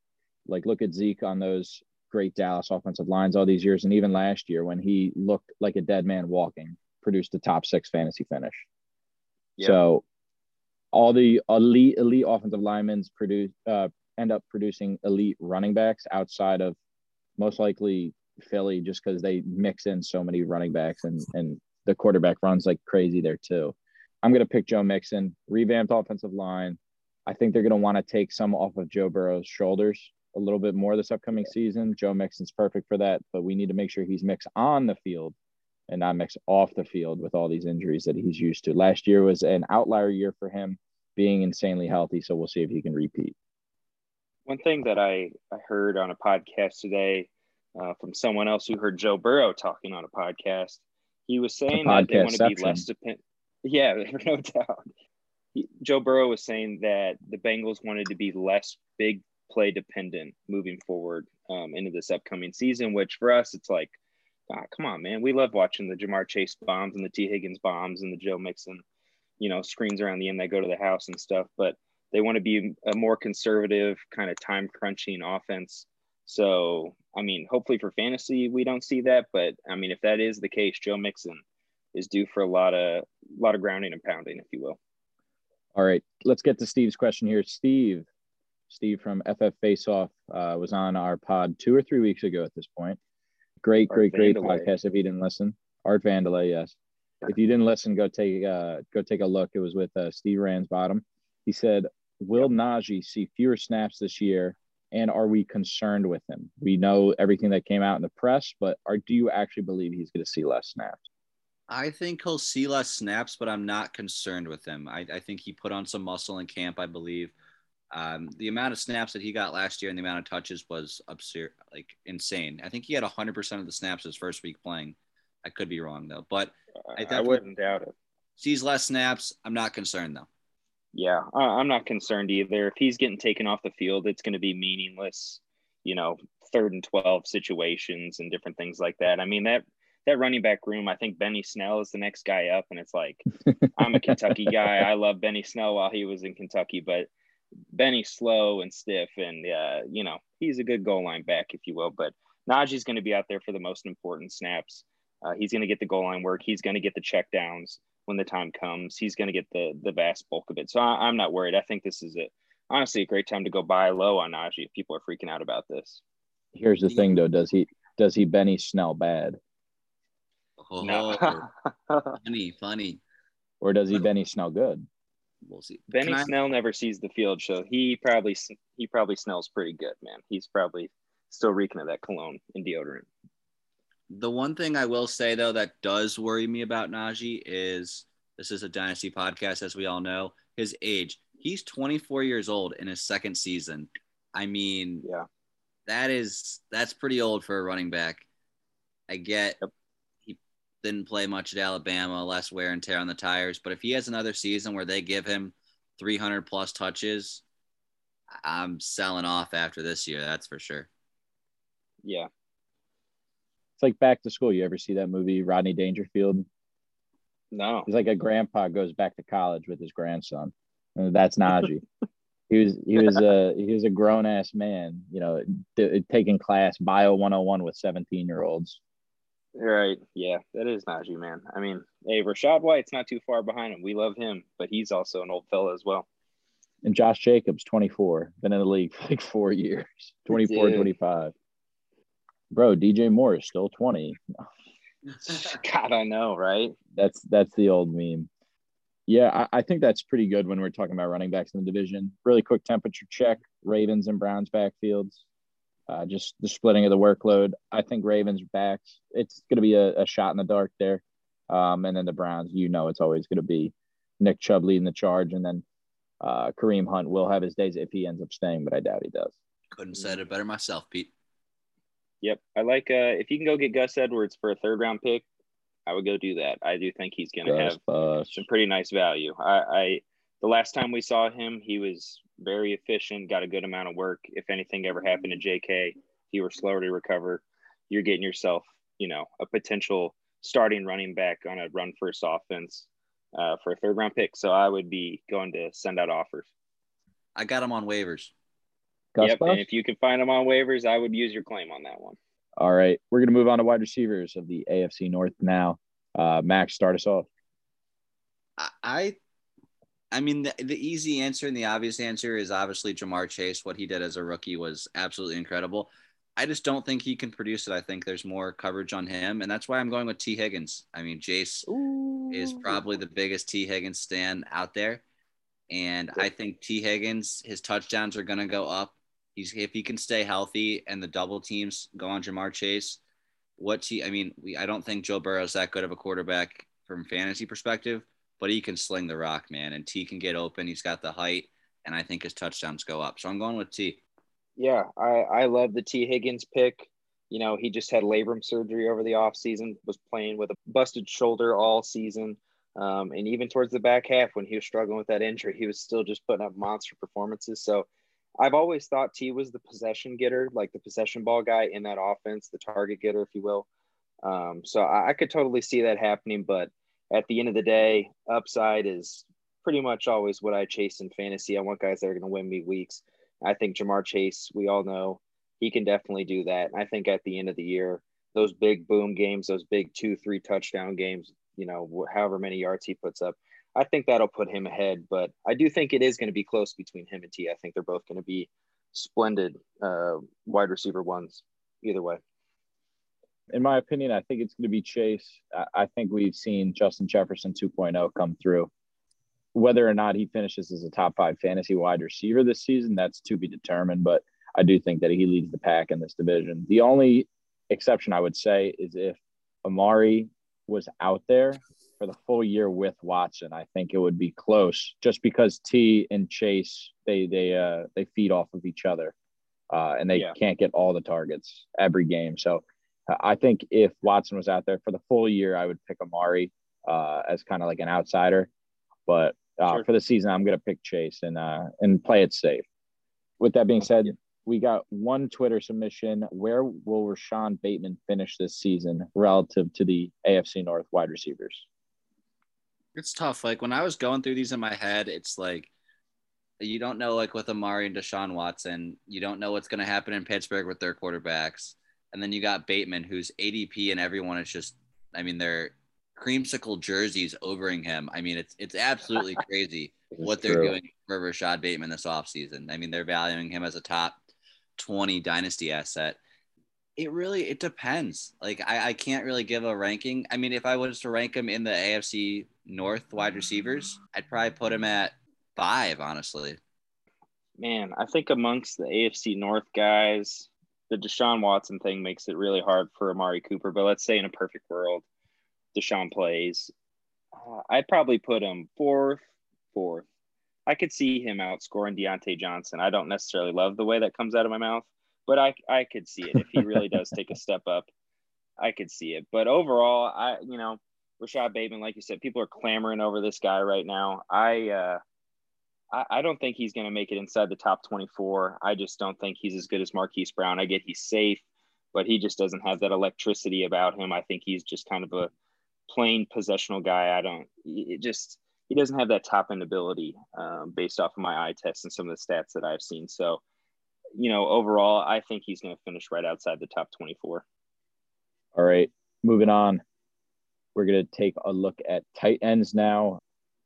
[SPEAKER 2] Like look at Zeke on those great Dallas offensive lines all these years, and even last year when he looked like a dead man walking, produced a top six fantasy finish. So all the elite elite offensive linemen produce uh, end up producing elite running backs outside of most likely Philly, just because they mix in so many running backs and and the quarterback runs like crazy there too. I'm gonna pick Joe Mixon, revamped offensive line. I think they're gonna want to take some off of Joe Burrow's shoulders a little bit more this upcoming season. Joe Mixon's perfect for that, but we need to make sure he's mixed on the field and not mixed off the field with all these injuries that he's used to. Last year was an outlier year for him, being insanely healthy. So we'll see if he can repeat.
[SPEAKER 4] One thing that I, I heard on a podcast today uh, from someone else who heard Joe Burrow talking on a podcast, he was saying that they want to be less dependent. Yeah, no doubt. He, Joe Burrow was saying that the Bengals wanted to be less big play dependent moving forward um, into this upcoming season, which for us, it's like – ah, come on, man. We love watching the Ja'Marr Chase bombs and the Tee Higgins bombs and the Joe Mixon, you know, screens around the end that go to the house and stuff. But they want to be a more conservative kind of time crunching offense. So, I mean, hopefully for fantasy, we don't see that. But I mean, if that is the case, Joe Mixon is due for a lot of a lot of grounding and pounding, if you will.
[SPEAKER 2] All right, let's get to Steve's question here. Steve, Steve from FF Faceoff uh, was on our pod two or three weeks ago at this point. Great, great, great podcast. If you didn't listen, Art Vandelay, yes. If you didn't listen, go take uh, go take a look. It was with uh, Steve Ransbottom. He said, "Will Najee see fewer snaps this year, and are we concerned with him? We know everything that came out in the press, but are do you actually believe he's going to see less snaps?"
[SPEAKER 3] I think he'll see less snaps, but I'm not concerned with him. I, I think he put on some muscle in camp, I believe. Um, the amount of snaps that he got last year and the amount of touches was absurd, like insane. I think he had 100% of the snaps his first week playing. I could be wrong though, but
[SPEAKER 4] I, I wouldn't doubt it.
[SPEAKER 3] Sees less snaps. I'm not concerned though.
[SPEAKER 4] Yeah, I'm not concerned either. If he's getting taken off the field, it's going to be meaningless, you know, third and 12 situations and different things like that. I mean, that that running back room, I think Benny Snell is the next guy up. And it's like, I'm a Kentucky guy. I love Benny Snell while he was in Kentucky, but Benny's slow and stiff, and uh, you know he's a good goal line back, if you will. But Najee's going to be out there for the most important snaps. Uh, he's going to get the goal line work. He's going to get the check downs when the time comes. He's going to get the the vast bulk of it. So I, am not worried. I think this is a Honestly, a great time to go buy low on Najee if people are freaking out about this.
[SPEAKER 2] Here's the thing, though. Does he does he Benny Snell bad?
[SPEAKER 3] Oh, no. funny, funny.
[SPEAKER 2] Or does he Benny Snell good?
[SPEAKER 4] we'll see. Benny I... Snell never sees the field, so he probably he probably smells pretty good, man. He's probably still reeking of that cologne and deodorant.
[SPEAKER 3] The one thing I will say though that does worry me about Najee is this is a dynasty podcast, as we all know. His age. He's 24 years old in his second season. I mean,
[SPEAKER 4] yeah,
[SPEAKER 3] that is that's pretty old for a running back. I get yep didn't play much at Alabama, less wear and tear on the tires. But if he has another season where they give him 300 plus touches, I'm selling off after this year. That's for sure.
[SPEAKER 4] Yeah.
[SPEAKER 2] It's like back to school. You ever see that movie, Rodney Dangerfield?
[SPEAKER 4] No.
[SPEAKER 2] It's like a grandpa goes back to college with his grandson. And that's Najee. he was he was a he was a grown ass man, you know, taking class bio 101 with 17 year olds.
[SPEAKER 4] Right. Yeah, that is Najee, man. I mean, hey, Rachaad White's not too far behind him. We love him, but he's also an old fella as well.
[SPEAKER 2] And Josh Jacobs, 24, been in the league for like four years, 24, 25. Bro, DJ Moore is still 20.
[SPEAKER 4] God, I know, right?
[SPEAKER 2] That's that's the old meme. Yeah, I, I, think that's pretty good when we're talking about running backs in the division. Really quick temperature check: Ravens and Browns backfields uh, just the splitting of the workload. I think Ravens backs. It's going to be a, a, shot in the dark there. Um, and then the Browns, you know, it's always going to be Nick Chubb leading the charge, and then uh, Kareem Hunt will have his days if he ends up staying, but I doubt he does.
[SPEAKER 3] Couldn't said it better myself, Pete.
[SPEAKER 4] Yep, I like uh, if you can go get Gus Edwards for a third round pick, I would go do that. I do think he's going to have
[SPEAKER 2] Bus.
[SPEAKER 4] some pretty nice value. I, I the last time we saw him, he was very efficient, got a good amount of work. If anything ever happened to J.K., he were slower to recover. You're getting yourself, you know, a potential starting running back on a run first offense uh, for a third round pick. So I would be going to send out offers.
[SPEAKER 3] I got him on waivers.
[SPEAKER 2] Gus
[SPEAKER 4] yep,
[SPEAKER 2] Bus?
[SPEAKER 4] and if you can find him on waivers, I would use your claim on that one.
[SPEAKER 2] All right, we're going to move on to wide receivers of the AFC North now. Uh, Max, start us off.
[SPEAKER 3] I, I, I mean, the, the easy answer and the obvious answer is obviously Ja'Marr Chase. What he did as a rookie was absolutely incredible. I just don't think he can produce it. I think there's more coverage on him, and that's why I'm going with Tee Higgins. I mean, Jace is probably the biggest Tee Higgins stand out there, and I think Tee Higgins, his touchdowns are going to go up. He's if he can stay healthy and the double teams go on Ja'Marr Chase. What T? I mean, we I don't think Joe Burrow is that good of a quarterback from fantasy perspective, but he can sling the rock, man, and T can get open. He's got the height, and I think his touchdowns go up. So I'm going with T.
[SPEAKER 4] Yeah, I, I love the Tee Higgins pick. You know, he just had labrum surgery over the offseason, was playing with a busted shoulder all season. Um, and even towards the back half, when he was struggling with that injury, he was still just putting up monster performances. So I've always thought T was the possession getter, like the possession ball guy in that offense, the target getter, if you will. Um, so I, I could totally see that happening. But at the end of the day, upside is pretty much always what I chase in fantasy. I want guys that are going to win me weeks. I think Ja'Marr Chase, we all know he can definitely do that. I think at the end of the year, those big boom games, those big two, three touchdown games, you know, however many yards he puts up, I think that'll put him ahead. But I do think it is going to be close between him and T. I think they're both going to be splendid uh, wide receiver ones either way.
[SPEAKER 2] In my opinion, I think it's going to be Chase. I, think we've seen Justin Jefferson 2.0 come through. Whether or not he finishes as a top five fantasy wide receiver this season, that's to be determined. But I do think that he leads the pack in this division. The only exception I would say is if Amari was out there for the full year with Watson, I think it would be close just because T and Chase they they uh they feed off of each other. Uh, and they
[SPEAKER 4] Yeah.
[SPEAKER 2] can't get all the targets every game. So I think if Watson was out there for the full year, I would pick Amari uh, as kind of like an outsider. But uh,
[SPEAKER 4] Sure.
[SPEAKER 2] for the season, I'm going to pick Chase and uh, and play it safe. With that being said, we got one Twitter submission. Where will Rashod Bateman finish this season relative to the AFC North wide receivers?
[SPEAKER 3] It's tough. Like when I was going through these in my head, it's like you don't know, like with Amari and Deshaun Watson, you don't know what's going to happen in Pittsburgh with their quarterbacks. And then you got Bateman, who's ADP, and everyone is just, I mean, they're creamsicle jerseys overing him. I mean, it's it's absolutely crazy what they're
[SPEAKER 2] True.
[SPEAKER 3] doing for Rashod Bateman this offseason. I mean, they're valuing him as a top 20 dynasty asset. It really it depends. Like I, I can't really give a ranking. I mean, if I was to rank him in the AFC North wide receivers, I'd probably put him at five, honestly.
[SPEAKER 4] Man, I think amongst the AFC North guys, the Deshaun Watson thing makes it really hard for Amari Cooper. But let's say in a perfect world, Deshaun plays. Uh, I'd probably put him fourth, fourth. I could see him outscoring Diontae Johnson. I don't necessarily love the way that comes out of my mouth, but I I could see it if he really does take a step up. I could see it. But overall, I you know, Rashod Bateman, like you said, people are clamoring over this guy right now. I uh I, I don't think he's going to make it inside the top 24. I just don't think he's as good as Marquise Brown. I get he's safe, but he just doesn't have that electricity about him. I think he's just kind of a plain possessional guy. I don't, it just, he doesn't have that top end ability um, based off of my eye test and some of the stats that I've seen. So, you know, overall, I think he's going to finish right outside the top 24.
[SPEAKER 2] All right, moving on. We're going to take a look at tight ends now.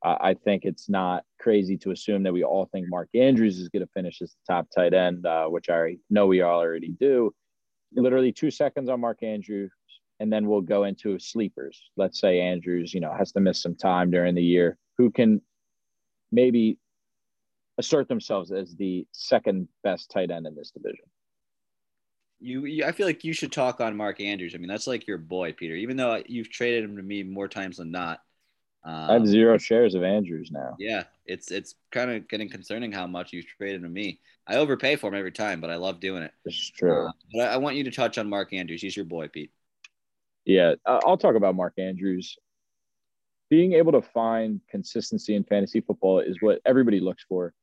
[SPEAKER 2] I think it's not crazy to assume that we all think Mark Andrews is going to finish as the top tight end, uh, which I know we all already do. Literally two seconds on Mark Andrews, and then we'll go into sleepers. Let's say Andrews, you know, has to miss some time during the year. Who can maybe assert themselves as the second best tight end in this division?
[SPEAKER 3] You, you, I feel like you should talk on Mark Andrews. I mean, that's like your boy, Peter. Even though you've traded him to me more times than not.
[SPEAKER 2] Um, I have zero shares of Andrews now.
[SPEAKER 3] Yeah, it's it's kind of getting concerning how much you've traded to me. I overpay for him every time, but I love doing it.
[SPEAKER 2] Is true. Uh,
[SPEAKER 3] but I, I want you to touch on Mark Andrews. He's your boy, Pete.
[SPEAKER 2] Yeah, I'll talk about Mark Andrews. Being able to find consistency in fantasy football is what everybody looks for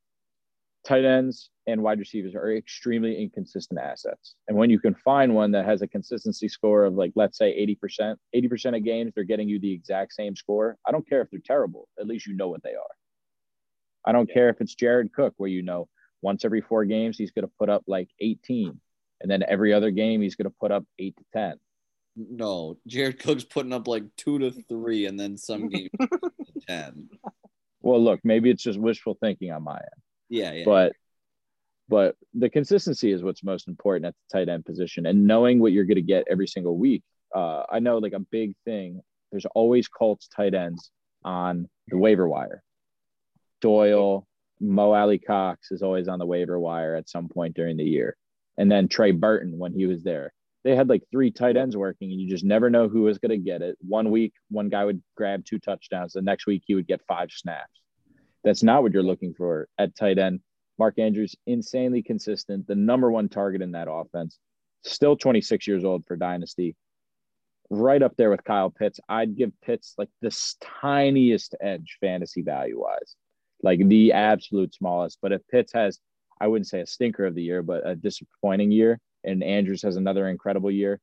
[SPEAKER 2] tight ends and wide receivers are extremely inconsistent assets. And when you can find one that has a consistency score of like, let's say 80%, 80% of games, they're getting you the exact same score. I don't care if they're terrible. At least you know what they are. I don't yeah. care if it's Jared Cook, where you know once every four games, he's going to put up like 18. And then every other game, he's going to put up eight to 10.
[SPEAKER 3] No, Jared Cook's putting up like two to three, and then some games 10.
[SPEAKER 2] Well, look, maybe it's just wishful thinking on my end.
[SPEAKER 3] Yeah.
[SPEAKER 2] But but the consistency is what's most important at the tight end position and knowing what you're going to get every single week. Uh, I know like a big thing. There's always Colts tight ends on the waiver wire. Doyle, Mo Alie-Cox is always on the waiver wire at some point during the year, and then Trey Burton when he was there. They had like three tight ends working, and you just never know who was going to get it. One week, one guy would grab two touchdowns. The next week, he would get five snaps. That's not what you're looking for at tight end. Mark Andrews, insanely consistent, the number one target in that offense. Still 26 years old for Dynasty. Right up there with Kyle Pitts. I'd give Pitts like the tiniest edge fantasy value wise, like the absolute smallest. But if Pitts has, I wouldn't say a stinker of the year, but a disappointing year, and Andrews has another incredible year,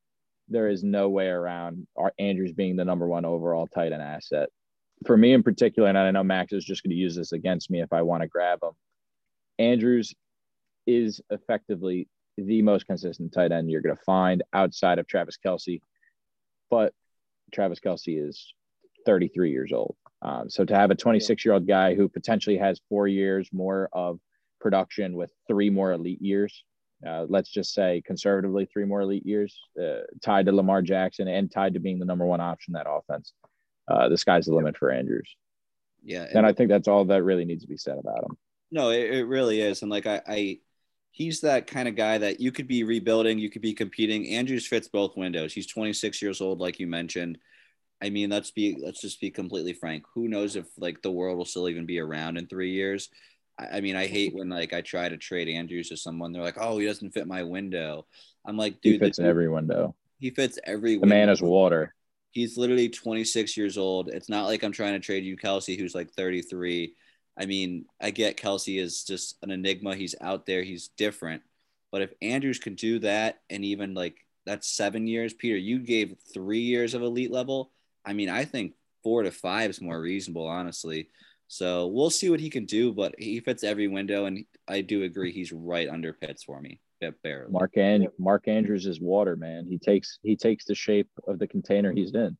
[SPEAKER 2] there is no way around our Andrews being the number one overall tight end asset for me in particular, and I know Max is just going to use this against me if I want to grab him. Andrews is effectively the most consistent tight end you're going to find outside of Travis Kelce, but Travis Kelce is 33 years old. Um, so to have a 26 year old guy who potentially has four years more of production with three more elite years, uh, let's just say conservatively three more elite years, uh, tied to Lamar Jackson and tied to being the number one option that offense uh, the sky's the limit for Andrews.
[SPEAKER 3] Yeah,
[SPEAKER 2] and, and I think that's all that really needs to be said about him.
[SPEAKER 3] No, it, it really is, and like I, I, he's that kind of guy that you could be rebuilding, you could be competing. Andrews fits both windows. He's 26 years old, like you mentioned. I mean, let's be let's just be completely frank. Who knows if like the world will still even be around in three years? I, I mean, I hate when like I try to trade Andrews to someone. They're like, "Oh, he doesn't fit my window." I'm like, dude,
[SPEAKER 2] he fits in every window.
[SPEAKER 3] He fits every.
[SPEAKER 2] The window. man is water.
[SPEAKER 3] He's literally 26 years old. It's not like I'm trying to trade you Kelce, who's like 33. I mean, I get Kelce is just an enigma. He's out there. He's different. But if Andrews can do that, and even like that's seven years, Peter, you gave three years of elite level. I mean, I think four to five is more reasonable, honestly. So we'll see what he can do, but he fits every window, and I do agree he's right under Pitts for me barely.
[SPEAKER 2] Mark and Mark Andrews is water, man. He takes he takes the shape of the container he's in.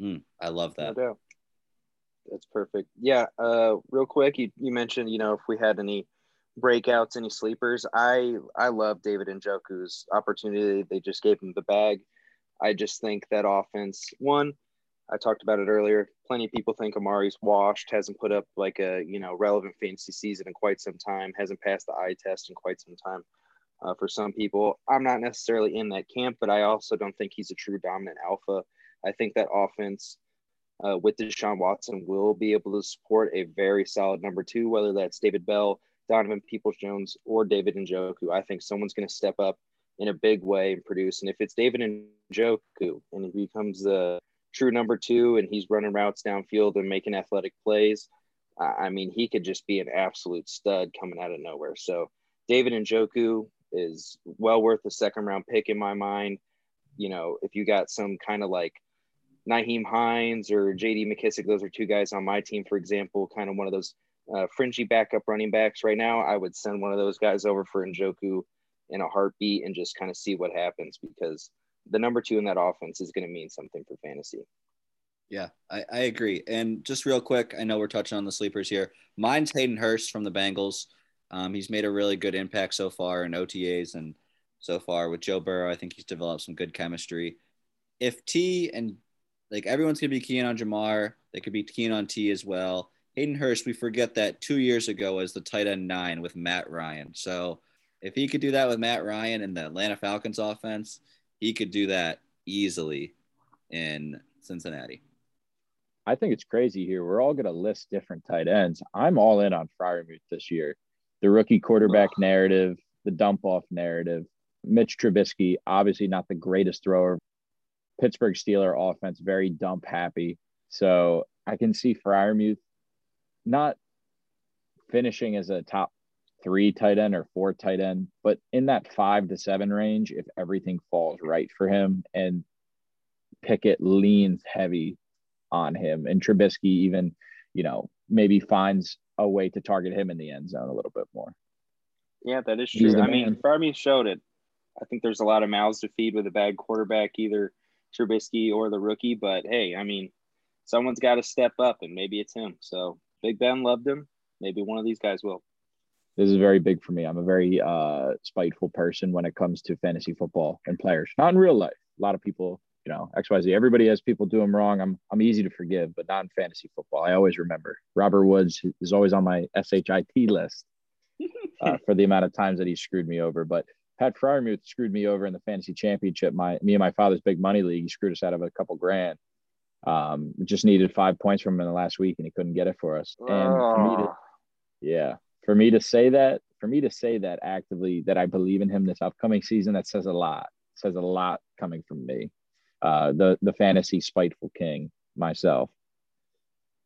[SPEAKER 3] Mm, I love that.
[SPEAKER 4] No. That's perfect. Yeah. Uh, real quick, you, you mentioned you know if we had any breakouts, any sleepers. I I love David Njoku's opportunity. They just gave him the bag. I just think that offense. One, I talked about it earlier. Plenty of people think Amari's washed, hasn't put up like a you know relevant fantasy season in quite some time, hasn't passed the eye test in quite some time uh, for some people. I'm not necessarily in that camp, but I also don't think he's a true dominant alpha. I think that offense uh, with Deshaun Watson will be able to support a very solid number two, whether that's David Bell, Donovan Peoples Jones, or David Njoku. I think someone's going to step up in a big way and produce. And if it's David Njoku and he becomes the true number two and he's running routes downfield and making athletic plays, I mean, he could just be an absolute stud coming out of nowhere. So David Njoku, is well worth a second round pick in my mind. You know, if you got some kind of like Nyheim Hines or JD McKissic, those are two guys on my team, for example, kind of one of those uh, fringy backup running backs right now. I would send one of those guys over for Njoku in a heartbeat and just kind of see what happens because the number two in that offense is going to mean something for fantasy.
[SPEAKER 3] Yeah, I, I agree. And just real quick, I know we're touching on the sleepers here. Mine's Hayden Hurst from the Bengals. Um, he's made a really good impact so far in OTAs and so far with Joe Burrow. I think he's developed some good chemistry. If T and like everyone's gonna be keen on Ja'Marr, they could be keen on T as well. Hayden Hurst, we forget that two years ago was the tight end nine with Matt Ryan. So If he could do that with Matt Ryan and the Atlanta Falcons offense, he could do that easily in Cincinnati.
[SPEAKER 2] I think it's crazy here. We're all going to list different tight ends. I'm all in on Freiermuth this year. The rookie quarterback narrative, the dump off narrative. Mitch Trubisky, obviously not the greatest thrower. Pittsburgh Steeler offense, very dump happy. So I can see Freiermuth not finishing as a top three tight end or four tight end, but in that five to seven range, if everything falls right for him and Pickett leans heavy on him and Trubisky even, you know, maybe finds a way to target him in the end zone a little bit more.
[SPEAKER 4] Yeah, that is true. I mean, Freiermuth showed it. I think there's a lot of mouths to feed with a bad quarterback, either Trubisky or the rookie. But hey, I mean, someone's got to step up, and maybe it's him. So Big Ben loved him. Maybe one of these guys will.
[SPEAKER 2] This is very big for me. I'm a very uh, spiteful person when it comes to fantasy football and players. Not in real life. A lot of people, you know, XYZ. Everybody has people do them wrong. I'm I'm easy to forgive, but not in fantasy football. I always remember. Robert Woods is always on my SHIT list uh, for the amount of times that he screwed me over. But Pat Freiermuth screwed me over in the fantasy championship. My me and my father's big money league. He screwed us out of a couple grand. Um, just needed five points from him in the last week, and he couldn't get it for us. And for me to, yeah, for me to say that, for me to say that actively that I believe in him this upcoming season, that says a lot. It says a lot coming from me, uh, the the fantasy spiteful king myself.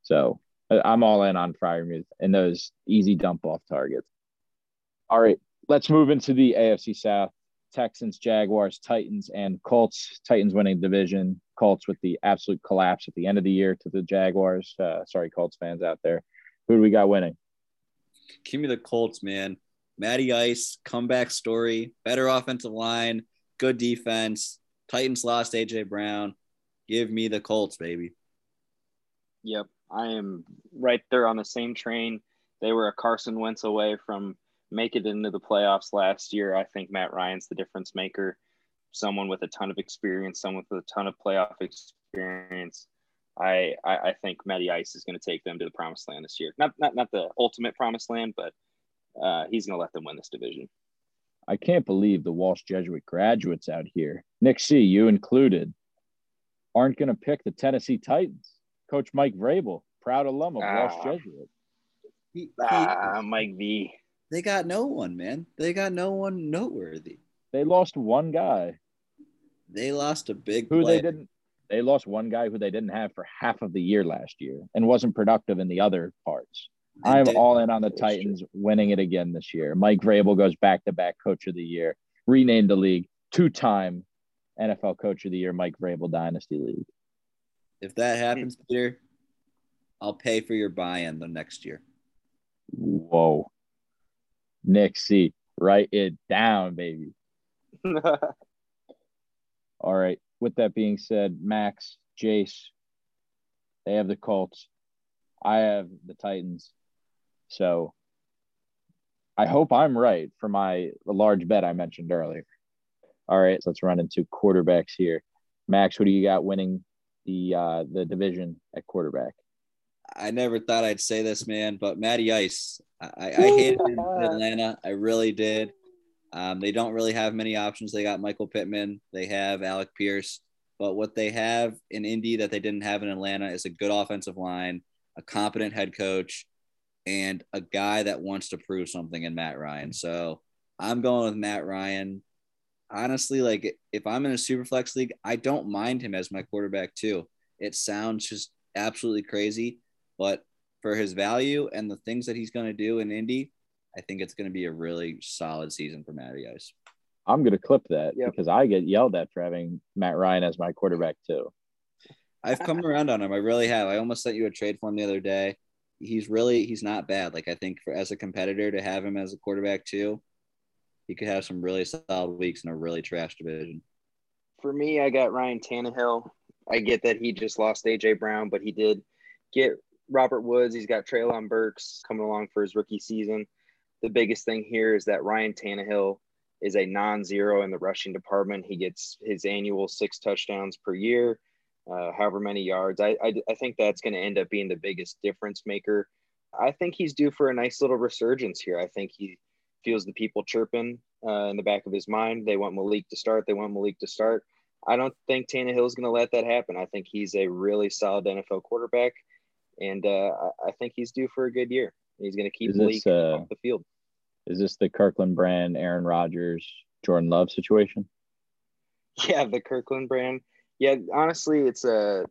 [SPEAKER 2] So I'm all in on Freiermuth and those easy dump off targets. All right, let's move into the AFC South. Texans, Jaguars, Titans, and Colts. Titans winning division. Colts with the absolute collapse at the end of the year to the Jaguars. Uh, sorry, Colts fans out there. Who do we got winning?
[SPEAKER 3] Give me the Colts, man. Matty Ice, comeback story, better offensive line, good defense. Titans lost AJ Brown. Give me the Colts, baby.
[SPEAKER 4] Yep, I am right there on the same train. They were a Carson Wentz away from make it into the playoffs last year. I think Matt Ryan's the difference maker. Someone with a ton of experience, someone with a ton of playoff experience. I, I, I think Matty Ice is going to take them to the promised land this year. Not not not the ultimate promised land, but uh, he's going to let them win this division.
[SPEAKER 2] I can't believe the Walsh Jesuit graduates out here, Nick C, you included, aren't going to pick the Tennessee Titans. Coach Mike Vrabel, proud alum of Walsh ah. Jesuit.
[SPEAKER 4] He, ah, Mike V.
[SPEAKER 3] They got no one, man. They got no one noteworthy.
[SPEAKER 2] They lost one guy.
[SPEAKER 3] They lost a big
[SPEAKER 2] who player. they didn't. They lost one guy who they didn't have for half of the year last year and wasn't productive in the other parts. They I'm all in on the Titans winning it again this year. Mike Vrabel goes back to back coach of the year, renamed the league two time NFL coach of the year, Mike Vrabel Dynasty League.
[SPEAKER 3] If that happens, Peter, I'll pay for your buy in the next year.
[SPEAKER 2] Whoa. Nick C. Write it down, baby. All right. With that being said, Max, Jace, they have the Colts. I have the Titans. So I hope I'm right for my large bet I mentioned earlier. All right, so let's run into quarterbacks here. Max, who do you got winning the uh, the division at quarterback?
[SPEAKER 3] I never thought I'd say this, man, but Matty Ice, I, I hated him in Atlanta. I really did. Um, they don't really have many options. They got Michael Pittman, they have Alec Pierce, but what they have in Indy that they didn't have in Atlanta is a good offensive line, a competent head coach, and a guy that wants to prove something in Matt Ryan. So I'm going with Matt Ryan. Honestly, like if I'm in a super flex league, I don't mind him as my quarterback too. It sounds just absolutely crazy, but for his value and the things that he's going to do in Indy, I think it's going to be a really solid season for Matty Ice.
[SPEAKER 2] I'm going to clip that yep. because I get yelled at for having Matt Ryan as my quarterback too.
[SPEAKER 3] I've come around on him. I really have. I almost sent you a trade for him the other day. He's really he's not bad. Like I think for as a competitor to have him as a quarterback too, he could have some really solid weeks in a really trash division.
[SPEAKER 4] For me, I got Ryan Tannehill. I get that he just lost AJ Brown, but he did get Robert Woods, he's got Treylon Burks coming along for his rookie season. The biggest thing here is that Ryan Tannehill is a non-zero in the rushing department. He gets his annual six touchdowns per year, uh, however many yards. I, I, I think that's going to end up being the biggest difference maker. I think he's due for a nice little resurgence here. I think he feels the people chirping uh, in the back of his mind. They want Malik to start. They want Malik to start. I don't think Tannehill is going to let that happen. I think he's a really solid NFL quarterback, and uh, I think he's due for a good year. He's going to keep Malik uh, off the field.
[SPEAKER 2] Is this the Kirkland brand, Aaron Rodgers, Jordan Love situation?
[SPEAKER 4] Yeah, the Kirkland brand. Yeah, honestly, it's a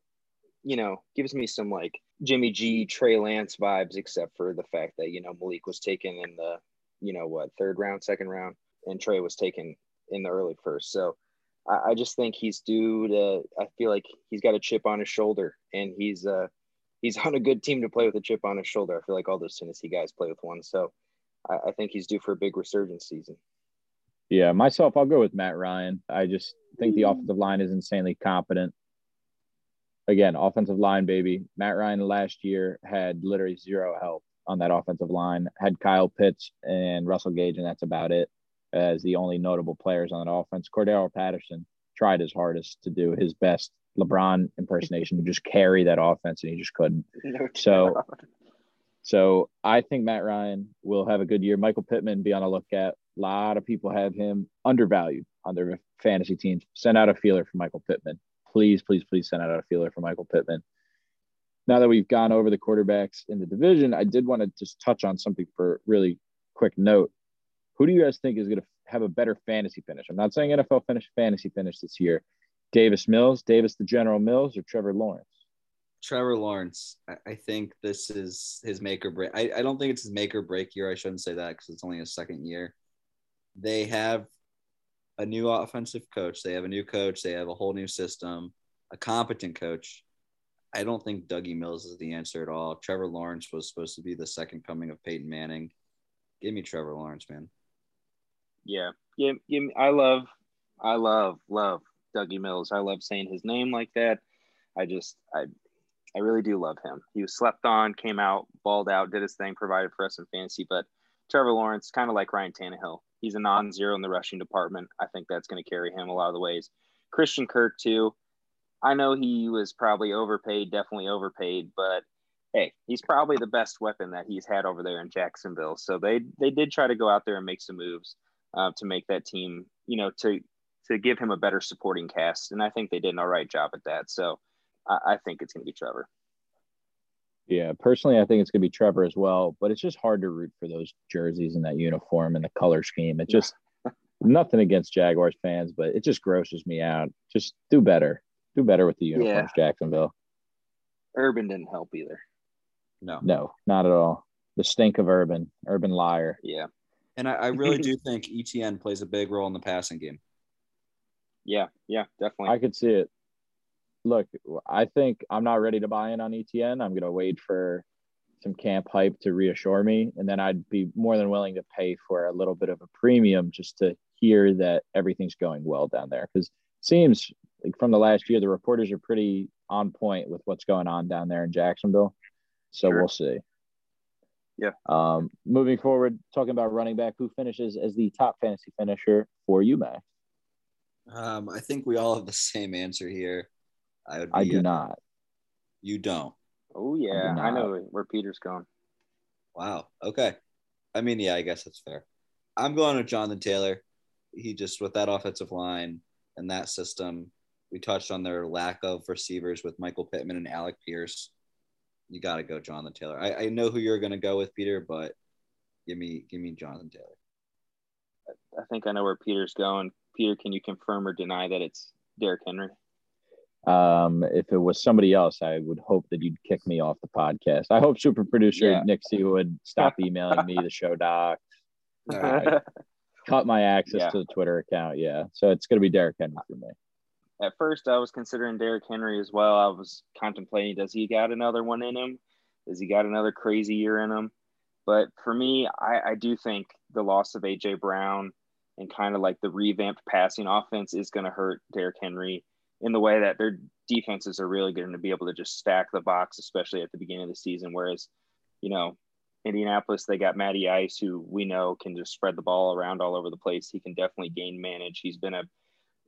[SPEAKER 4] you know gives me some like Jimmy G, Trey Lance vibes, except for the fact that you know Malik was taken in the you know what third round, second round, and Trey was taken in the early first. So I, I just think he's due to. I feel like he's got a chip on his shoulder, and he's uh he's on a good team to play with a chip on his shoulder. I feel like all those Tennessee guys play with one, so I, I think he's due for a big resurgence season.
[SPEAKER 2] Yeah, myself, I'll go with Matt Ryan. I just think the mm. offensive line is insanely competent. Again, offensive line, baby. Matt Ryan last year had literally zero help on that offensive line. Had Kyle Pitts and Russell Gage, and that's about it as the only notable players on that offense. Cordarrelle Patterson tried his hardest to do his best LeBron impersonation to just carry that offense, and he just couldn't. No so, so I think Matt Ryan will have a good year. Michael Pittman be on a lookout. A lot of people have him undervalued on their fantasy teams. Send out a feeler for Michael Pittman. Please, please, please send out a feeler for Michael Pittman. Now that we've gone over the quarterbacks in the division, I did want to just touch on something for really quick note. Who do you guys think is going to have a better fantasy finish? I'm not saying NFL finish fantasy finish this year. Davis Mills, Davis the General Mills, or Trevor Lawrence?
[SPEAKER 3] Trevor Lawrence. I think this is his make or break. I, I don't think it's his make or break year. I shouldn't say that because it's only his second year. They have a new offensive coach. They have a new coach. They have a whole new system, a competent coach. I don't think Dougie Mills is the answer at all. Trevor Lawrence was supposed to be the second coming of Peyton Manning. Give me Trevor Lawrence, man.
[SPEAKER 4] Yeah, give, give me, I love, I love, love Dougie Mills. I love saying his name like that. I just, I, I really do love him. He was slept on, came out, balled out, did his thing, provided for us in fantasy. But Trevor Lawrence, kind of like Ryan Tannehill, he's a non-zero in the rushing department. I think that's going to carry him a lot of the ways. Christian Kirk too. I know he was probably overpaid, definitely overpaid, but hey, he's probably the best weapon that he's had over there in Jacksonville. So they they did try to go out there and make some moves uh, to make that team, you know, to to give him a better supporting cast, and I think they did an all right job at that. So I, I think it's going to be Trevor.
[SPEAKER 2] Yeah, personally, I think it's going to be Trevor as well. But it's just hard to root for those jerseys and that uniform and the color scheme. It just nothing against Jaguars fans, but it just grosses me out. Just do better. Do better with the uniforms, yeah. Jacksonville.
[SPEAKER 4] Urban didn't help either.
[SPEAKER 2] No, no, not at all. The stink of Urban, Urban liar.
[SPEAKER 4] Yeah.
[SPEAKER 3] And I, I really do think ETN plays a big role in the passing game.
[SPEAKER 4] Yeah, yeah, definitely.
[SPEAKER 2] I could see it. Look, I think I'm not ready to buy in on ETN. I'm going to wait for some camp hype to reassure me. And then I'd be more than willing to pay for a little bit of a premium just to hear that everything's going well down there. Because seems like from the last year, the reporters are pretty on point with what's going on down there in Jacksonville. So sure. we'll see.
[SPEAKER 4] Yeah.
[SPEAKER 2] Um, moving forward, talking about running back, who finishes as the top fantasy finisher for you, Max?
[SPEAKER 3] Um, I think we all have the same answer here.
[SPEAKER 2] I would. Be, I do uh, not.
[SPEAKER 3] You don't.
[SPEAKER 4] Oh yeah, I, I know where Peter's going.
[SPEAKER 3] Wow. Okay. I mean, yeah, I guess that's fair. I'm going with Jonathan Taylor. He just with that offensive line and that system. We touched on their lack of receivers with Michael Pittman and Alec Pierce. You got to go Jonathan Taylor. I, I know who you're going to go with, Peter, but give me give me Jonathan Taylor.
[SPEAKER 4] I think I know where Peter's going. Peter, can you confirm or deny that it's Derrick Henry?
[SPEAKER 2] Um, if it was somebody else, I would hope that you'd kick me off the podcast. I hope super producer yeah. Nick C would stop emailing me the show doc. cut my access yeah. to the Twitter account. Yeah. So it's going to be Derrick Henry for me.
[SPEAKER 4] At first, I was considering Derrick Henry as well. I was contemplating does he got another one in him? Does he got another crazy year in him? But for me, I, I do think the loss of A.J. Brown and kind of like the revamped passing offense is going to hurt Derrick Henry in the way that their defenses are really going to be able to just stack the box, especially at the beginning of the season. Whereas, you know, Indianapolis, they got Matty Ice, who we know can just spread the ball around all over the place. He can definitely game manage. He's been a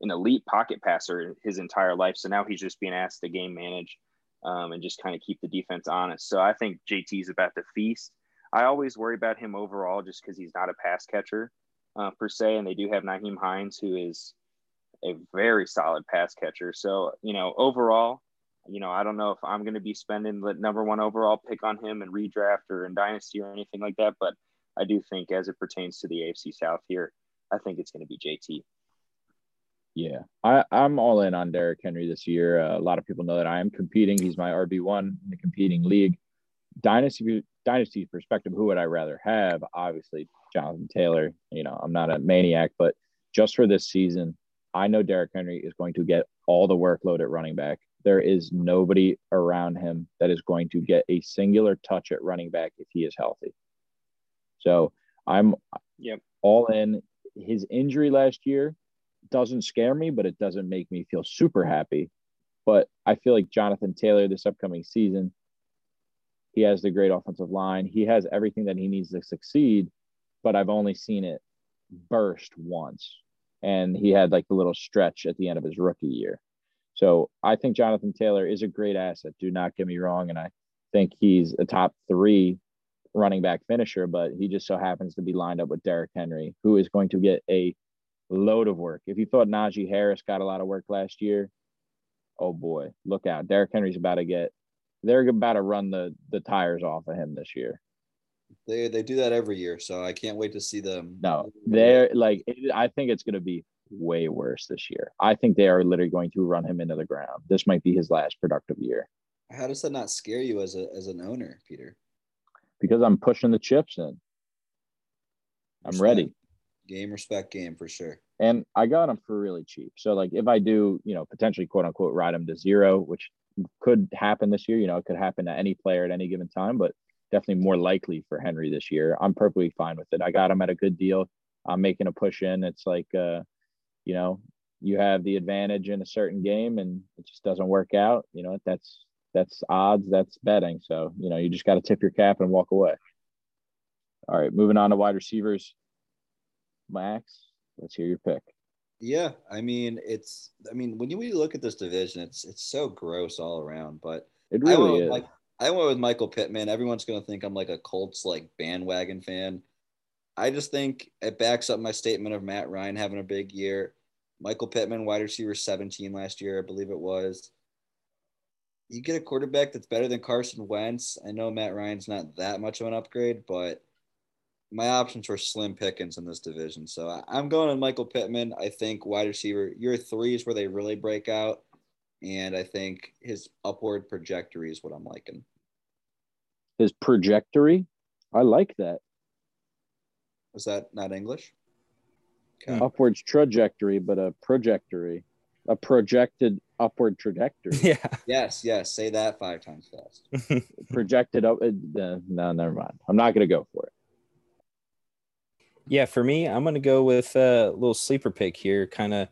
[SPEAKER 4] an elite pocket passer his entire life, so now he's just being asked to game manage um, and just kind of keep the defense honest. So I think JT is about to feast. I always worry about him overall just because he's not a pass catcher uh, per se, and they do have Nyheim Hines, who is a very solid pass catcher. So you know, overall, you know, I don't know if I'm going to be spending the number one overall pick on him and redraft or in dynasty or anything like that, but I do think as it pertains to the AFC South here, I think it's going to be JT.
[SPEAKER 2] Yeah, I, I'm all in on Derrick Henry this year. Uh, a lot of people know that I am competing. He's my RB one in the competing league. Dynasty dynasty perspective, who would I rather have? Obviously, Jonathan Taylor. You know, I'm not a maniac, but just for this season, I know Derrick Henry is going to get all the workload at running back. There is nobody around him that is going to get a singular touch at running back if he is healthy. So I'm
[SPEAKER 4] yep.
[SPEAKER 2] all in. His injury last year doesn't scare me, but it doesn't make me feel super happy. But I feel like Jonathan Taylor this upcoming season, he has the great offensive line. He has everything that he needs to succeed, but I've only seen it burst once. And he had like the little stretch at the end of his rookie year. So I think Jonathan Taylor is a great asset. Do not get me wrong. And I think he's a top three running back finisher, but he just so happens to be lined up with Derrick Henry, who is going to get a load of work. If you thought Najee Harris got a lot of work last year, oh boy, look out. Derrick Henry's about to get they're about to run the the tires off of him this year.
[SPEAKER 3] They they do that every year, so I can't wait to see them.
[SPEAKER 2] No, they're like I think it's going to be way worse this year. I think they are literally going to run him into the ground. This might be his last productive year.
[SPEAKER 3] How does that not scare you as a as an owner, Peter?
[SPEAKER 2] Because I'm pushing the chips in. I'm ready
[SPEAKER 3] game respect game for sure.
[SPEAKER 2] And I got him for really cheap. So like if I do, you know, potentially quote unquote ride him to zero, which could happen this year, you know, it could happen to any player at any given time, but definitely more likely for Henry this year. I'm perfectly fine with it. I got him at a good deal. I'm making a push in. It's like uh, you know, you have the advantage in a certain game and it just doesn't work out. You know, that's that's odds, that's betting. So, you know, you just got to tip your cap and walk away. All right, moving on to wide receivers. Max, let's hear your pick.
[SPEAKER 3] Yeah, I mean it's. I mean when you, when you look at this division, it's it's so gross all around. But
[SPEAKER 2] it really
[SPEAKER 3] I is. I went with Michael Pittman. Everyone's gonna think I'm like a Colts like bandwagon fan. I just think it backs up my statement of Matt Ryan having a big year. Michael Pittman, wide receiver 17 last year, I believe it was. You get a quarterback that's better than Carson Wentz. I know Matt Ryan's not that much of an upgrade, but my options were slim pickings in this division. So I'm going on Michael Pittman. I think wide receiver, your three is where they really break out. And I think his upward trajectory is what I'm liking.
[SPEAKER 2] His trajectory? I like that.
[SPEAKER 3] Was that not English?
[SPEAKER 2] Okay. Upwards trajectory, but a trajectory, a projected upward trajectory.
[SPEAKER 6] Yeah.
[SPEAKER 3] Yes, yes. Say that five times fast.
[SPEAKER 2] Projected up. Uh, no, never mind. I'm not going to go for it.
[SPEAKER 6] Yeah, for me, I'm going to go with a little sleeper pick here, kind of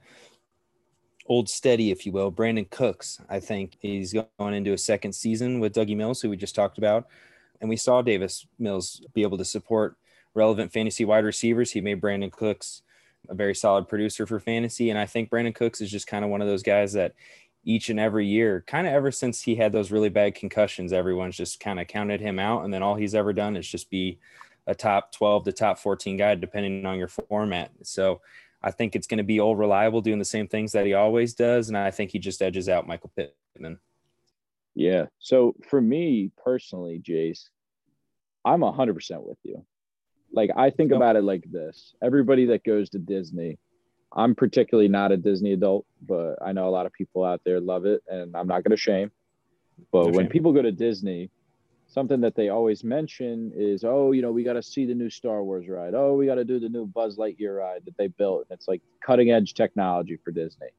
[SPEAKER 6] old steady, if you will. Brandin Cooks. I think he's going into a second season with Dougie Mills, who we just talked about. And we saw Davis Mills be able to support relevant fantasy wide receivers. He made Brandin Cooks a very solid producer for fantasy. And I think Brandin Cooks is just kind of one of those guys that each and every year, kind of ever since he had those really bad concussions, everyone's just kind of counted him out. And then all he's ever done is just be a top 12 to top 14 guy, depending on your format. So I think it's going to be old reliable doing the same things that he always does. And I think he just edges out Michael Pittman.
[SPEAKER 2] Yeah. So for me personally, Jace, I'm 100% with you. Like, I think about it like this everybody that goes to Disney, I'm particularly not a Disney adult, but I know a lot of people out there love it, and I'm not going to shame. But no when shame. people go to Disney, something that they always mention is, oh, you know, we got to see the new Star Wars ride. Oh, we got to do the new Buzz Lightyear ride that they built. And it's like cutting edge technology for Disney.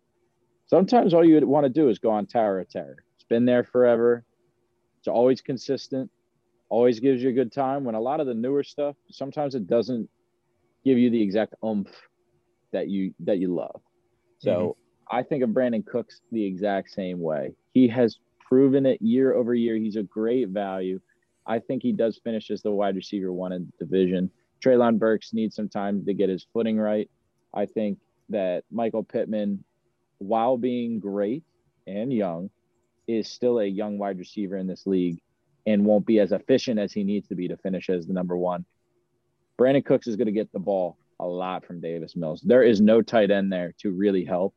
[SPEAKER 2] Sometimes all you want to do is go on Tower of Terror. It's been there forever. It's always consistent, always gives you a good time. When a lot of the newer stuff, sometimes it doesn't give you the exact oomph that you that you love. So mm-hmm. I think of Brandin Cooks the exact same way. He has proven it year over year. He's a great value. I think he does finish as the wide receiver one in the division. Treylon Burks needs some time to get his footing right. I think that Michael Pittman, while being great and young, is still a young wide receiver in this league. and won't be as efficient as he needs to be to finish as the number one. Brandin Cooks is going to get the ball a lot from Davis Mills. There is no tight end there to really help.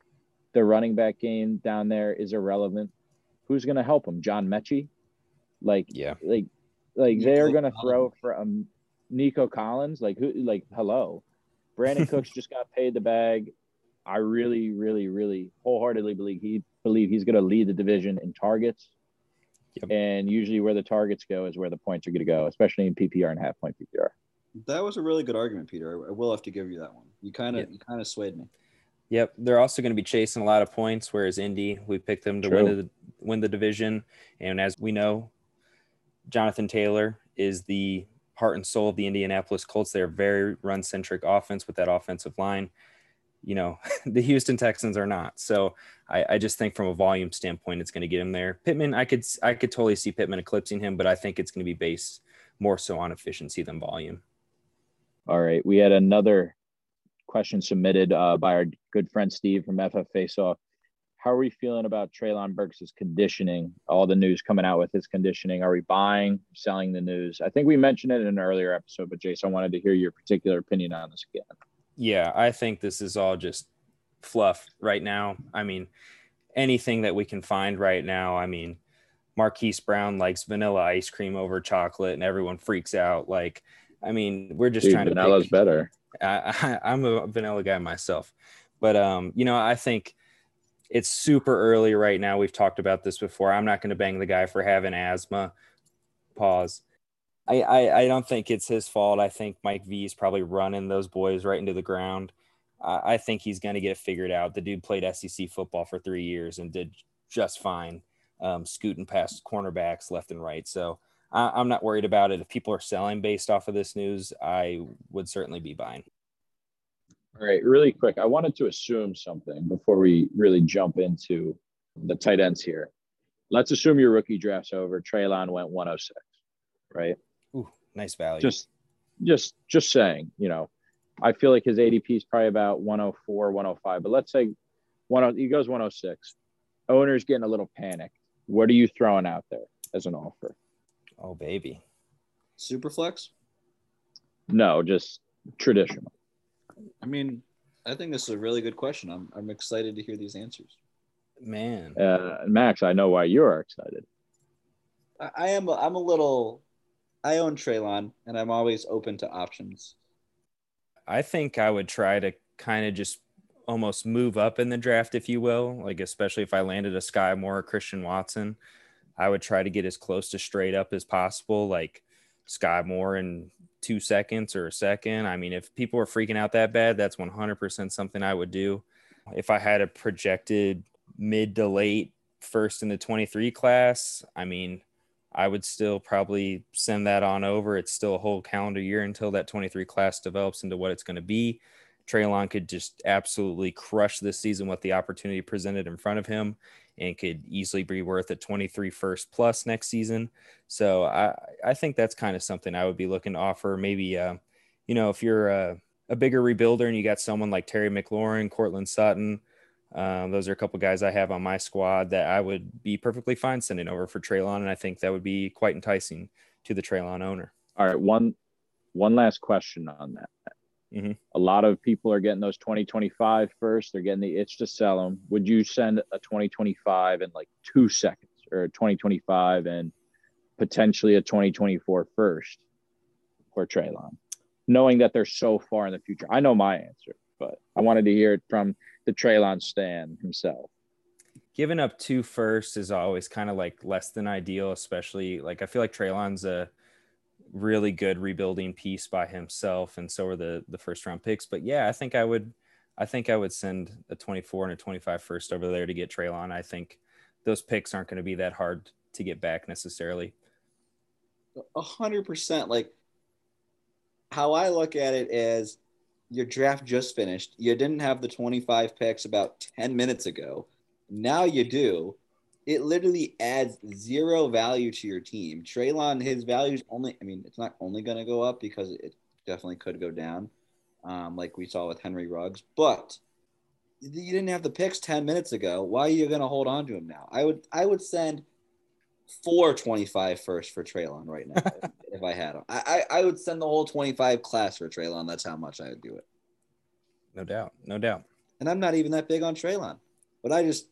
[SPEAKER 2] The running back game down there is irrelevant. Who's going to help him? John Metchie? Like,
[SPEAKER 6] Yeah.
[SPEAKER 2] like, like they're going to throw for um, Nico Collins. Like, who? Like, hello, Brandin Cooks just got paid the bag. I really, really, really wholeheartedly believe he believe he's going to lead the division in targets.
[SPEAKER 6] Yep.
[SPEAKER 2] And usually, where the targets go is where the points are going to go, especially in PPR and half point PPR.
[SPEAKER 3] That was a really good argument, Peter. I, I will have to give you that one. You kind of
[SPEAKER 6] Yeah.
[SPEAKER 3] you kind of swayed me.
[SPEAKER 6] Yep, they're also going to be chasing a lot of points, whereas Indy, we picked them to win the win the division, and as we know, Jonathan Taylor is the heart and soul of the Indianapolis Colts. They're very run centric offense with that offensive line. You know, the Houston Texans are not. So I, I just think from a volume standpoint, it's going to get him there. Pittman, I could I could totally see Pittman eclipsing him, but I think it's going to be based more so on efficiency than volume.
[SPEAKER 2] All right. We had another question submitted uh, by our good friend Steve from FF Faceoff. How are we feeling about Treylon Burks' conditioning? All the news coming out with his conditioning. Are we buying, selling the news? I think we mentioned it in an earlier episode, but Jason, I wanted to hear your particular opinion on this again.
[SPEAKER 6] Yeah, I think this is all just fluff right now. I mean, anything that we can find right now. I mean, Marquise Brown likes vanilla ice cream over chocolate, and everyone freaks out. Like, I mean, we're just
[SPEAKER 2] Dude,
[SPEAKER 6] trying to.
[SPEAKER 2] vanilla's
[SPEAKER 6] pick-
[SPEAKER 2] better.
[SPEAKER 6] I, I, I'm a vanilla guy myself, but um, you know, I think it's super early right now. We've talked about this before. I'm not going to bang the guy for having asthma. Pause. I, I, I don't think it's his fault. I think Mike V is probably running those boys right into the ground. I, I think he's going to get it figured out. The dude played SEC football for three years and did just fine, um, scooting past cornerbacks left and right. So I, I'm not worried about it. If people are selling based off of this news, I would certainly be buying.
[SPEAKER 2] All right, really quick. I wanted to assume something before we really jump into the tight ends here. Let's assume your rookie draft's over. Treylon went 106, right?
[SPEAKER 6] Ooh, nice value.
[SPEAKER 2] Just, just, just saying. You know, I feel like his ADP is probably about 104, 105. But let's say 10, he goes 106. Owner's getting a little panicked. What are you throwing out there as an offer?
[SPEAKER 6] Oh baby.
[SPEAKER 3] Superflex.
[SPEAKER 2] No, just traditional.
[SPEAKER 3] I mean, I think this is a really good question. I'm I'm excited to hear these answers.
[SPEAKER 6] Man.
[SPEAKER 2] Uh, Max, I know why you are excited.
[SPEAKER 3] I, I am. A, I'm a little. I own Treylon, and I'm always open to options.
[SPEAKER 6] I think I would try to kind of just almost move up in the draft, if you will. Like, especially if I landed a Skyy Moore or Christian Watson, I would try to get as close to straight up as possible, like Skyy Moore in two seconds or a second. I mean, if people are freaking out that bad, that's 100% something I would do. If I had a projected mid to late first in the 23 class, I mean, I would still probably send that on over. It's still a whole calendar year until that 23 class develops into what it's going to be. Treylon could just absolutely crush this season with the opportunity presented in front of him and could easily be worth a 23 first plus next season. So I, I think that's kind of something I would be looking to offer. Maybe, uh, you know, if you're a, a bigger rebuilder and you got someone like Terry McLaurin, Courtland Sutton, um, those are a couple guys I have on my squad that I would be perfectly fine sending over for Treylon, and I think that would be quite enticing to the Treylon owner.
[SPEAKER 2] All right, one one last question on that.
[SPEAKER 6] Mhm.
[SPEAKER 2] A lot of people are getting those 2025 first. They're getting the itch to sell them. Would you send a 2025 in like two seconds or a 2025 and potentially a 2024 first for Treylon, knowing that they're so far in the future? I know my answer, but I wanted to hear it from the Treylon Stan himself.
[SPEAKER 6] Giving up two firsts is always kind of like less than ideal, especially like I feel like Treylon's a really good rebuilding piece by himself, and so are the the first round picks. But yeah, I think I would, I think I would send a 24 and a 25 first over there to get Treylon. I think those picks aren't going to be that hard to get back necessarily.
[SPEAKER 3] A hundred percent. Like how I look at it is your draft just finished. You didn't have the 25 picks about 10 minutes ago. Now you do. It literally adds zero value to your team. Treylon, his value's only, I mean, it's not only going to go up because it definitely could go down, um, like we saw with Henry Ruggs, but you didn't have the picks 10 minutes ago. Why are you going to hold on to him now? I would, I would send four 25 first for Treylon right now if, if I had him. I, I I would send the whole 25 class for Treylon. That's how much I would do it.
[SPEAKER 6] No doubt. No doubt.
[SPEAKER 3] And I'm not even that big on Treylon, but I just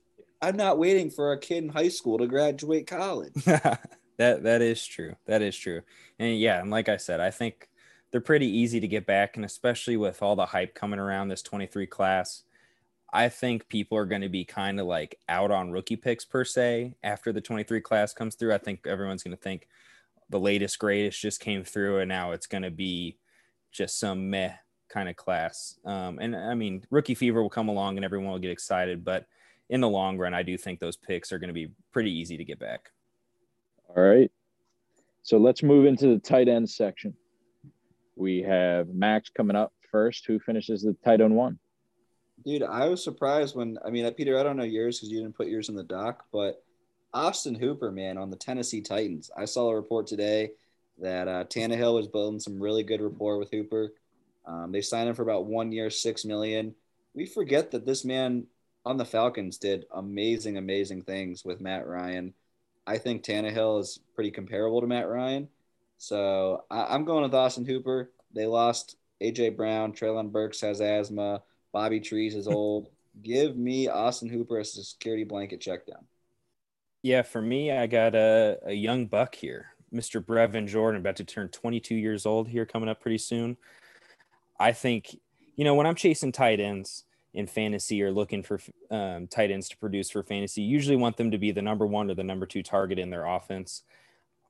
[SPEAKER 3] I'm not waiting for a kid in high school to graduate college.
[SPEAKER 6] that that is true. That is true. And yeah, and like I said, I think they're pretty easy to get back, and especially with all the hype coming around this 23 class, I think people are going to be kind of like out on rookie picks per se after the 23 class comes through. I think everyone's going to think the latest greatest just came through, and now it's going to be just some meh kind of class. Um, and I mean, rookie fever will come along, and everyone will get excited, but in the long run, I do think those picks are going to be pretty easy to get back.
[SPEAKER 2] All right. So let's move into the tight end section. We have Max coming up first. Who finishes the tight end one?
[SPEAKER 3] Dude, I was surprised when I mean, Peter, I don't know yours because you didn't put yours in the doc, but Austin Hooper, man, on the Tennessee Titans. I saw a report today that uh, Tannehill was building some really good rapport with Hooper. Um, they signed him for about one year, six million. We forget that this man on the Falcons did amazing, amazing things with Matt Ryan. I think Tannehill is pretty comparable to Matt Ryan. So I, am going with Austin Hooper. They lost AJ Brown. Treylon Burks has asthma. Bobby Trees is old. Give me Austin Hooper as a security blanket check down.
[SPEAKER 6] Yeah, for me, I got a, a young buck here. Mr. Brevin Jordan, about to turn 22 years old here, coming up pretty soon. I think, you know, when I'm chasing tight ends in fantasy or looking for um, tight ends to produce for fantasy, usually want them to be the number one or the number two target in their offense.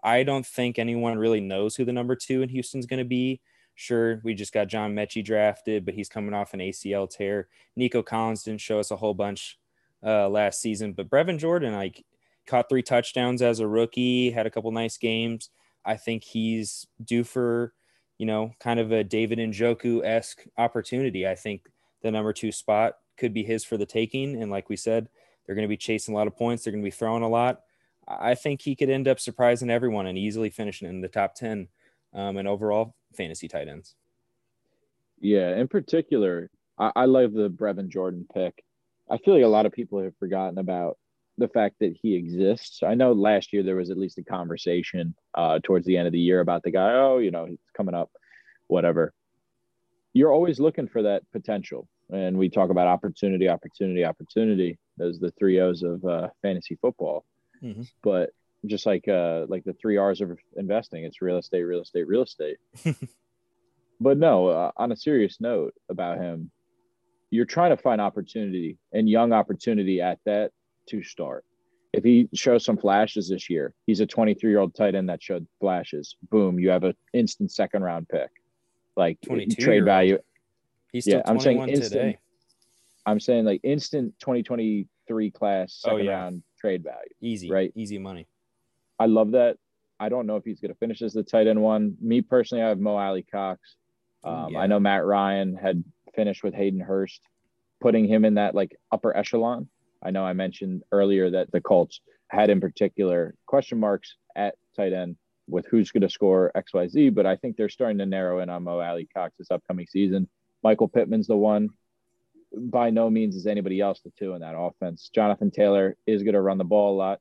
[SPEAKER 6] I don't think anyone really knows who the number two in Houston's going to be. Sure, we just got John Metchie drafted, but he's coming off an ACL tear. Nico Collins didn't show us a whole bunch uh, last season, but Brevin Jordan, like, caught three touchdowns as a rookie, had a couple nice games. I think he's due for, you know, kind of a David Njoku esque opportunity. I think the number two spot could be his for the taking. And like we said, they're going to be chasing a lot of points. They're going to be throwing a lot. I think he could end up surprising everyone and easily finishing in the top 10 um, and overall fantasy tight ends.
[SPEAKER 2] Yeah, in particular, I, I love the Brevin Jordan pick. I feel like a lot of people have forgotten about the fact that he exists. I know last year there was at least a conversation uh, towards the end of the year about the guy. Oh, you know, he's coming up, whatever. You're always looking for that potential, and we talk about opportunity, opportunity, opportunity. Those the three O's of uh, fantasy football. Mm-hmm. But just like uh, like the three R's of investing, it's real estate, real estate, real estate. but no, uh, on a serious note about him, you're trying to find opportunity and young opportunity at that to start. If he shows some flashes this year, he's a 23 year old tight end that showed flashes. Boom, you have an instant second round pick, like trade value.
[SPEAKER 6] He's yeah, I'm saying instant. Today.
[SPEAKER 2] I'm saying like instant 2023 class second oh, yeah. round trade value.
[SPEAKER 6] Easy,
[SPEAKER 2] right?
[SPEAKER 6] Easy money.
[SPEAKER 2] I love that. I don't know if he's going to finish as the tight end one. Me personally, I have Mo Alie-Cox. Um, yeah. I know Matt Ryan had finished with Hayden Hurst, putting him in that like upper echelon. I know I mentioned earlier that the Colts had in particular question marks at tight end with who's going to score XYZ, but I think they're starting to narrow in on Mo Alie-Cox this upcoming season. Michael Pittman's the one by no means is anybody else the two in that offense. Jonathan Taylor is going to run the ball a lot.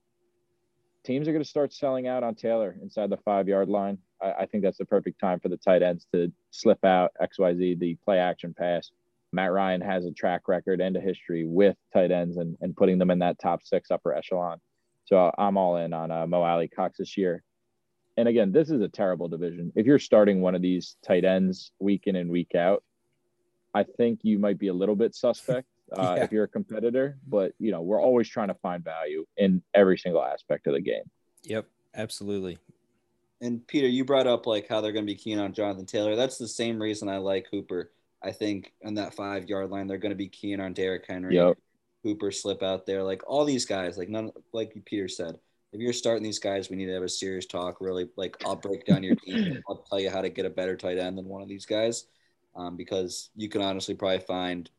[SPEAKER 2] Teams are going to start selling out on Taylor inside the five yard line. I, I think that's the perfect time for the tight ends to slip out XYZ, the play action pass. Matt Ryan has a track record and a history with tight ends and, and putting them in that top six upper echelon. So I'm all in on uh, Mo Alie-Cox this year. And again, this is a terrible division. If you're starting one of these tight ends week in and week out, I think you might be a little bit suspect uh, yeah. if you're a competitor. But you know, we're always trying to find value in every single aspect of the game.
[SPEAKER 6] Yep, absolutely.
[SPEAKER 3] And Peter, you brought up like how they're going to be keen on Jonathan Taylor. That's the same reason I like Hooper. I think on that five yard line, they're going to be keen on Derrick Henry.
[SPEAKER 2] Yep.
[SPEAKER 3] Hooper slip out there, like all these guys, like none, like Peter said, if you're starting these guys, we need to have a serious talk. Really, like I'll break down your team. I'll tell you how to get a better tight end than one of these guys um, because you can honestly probably find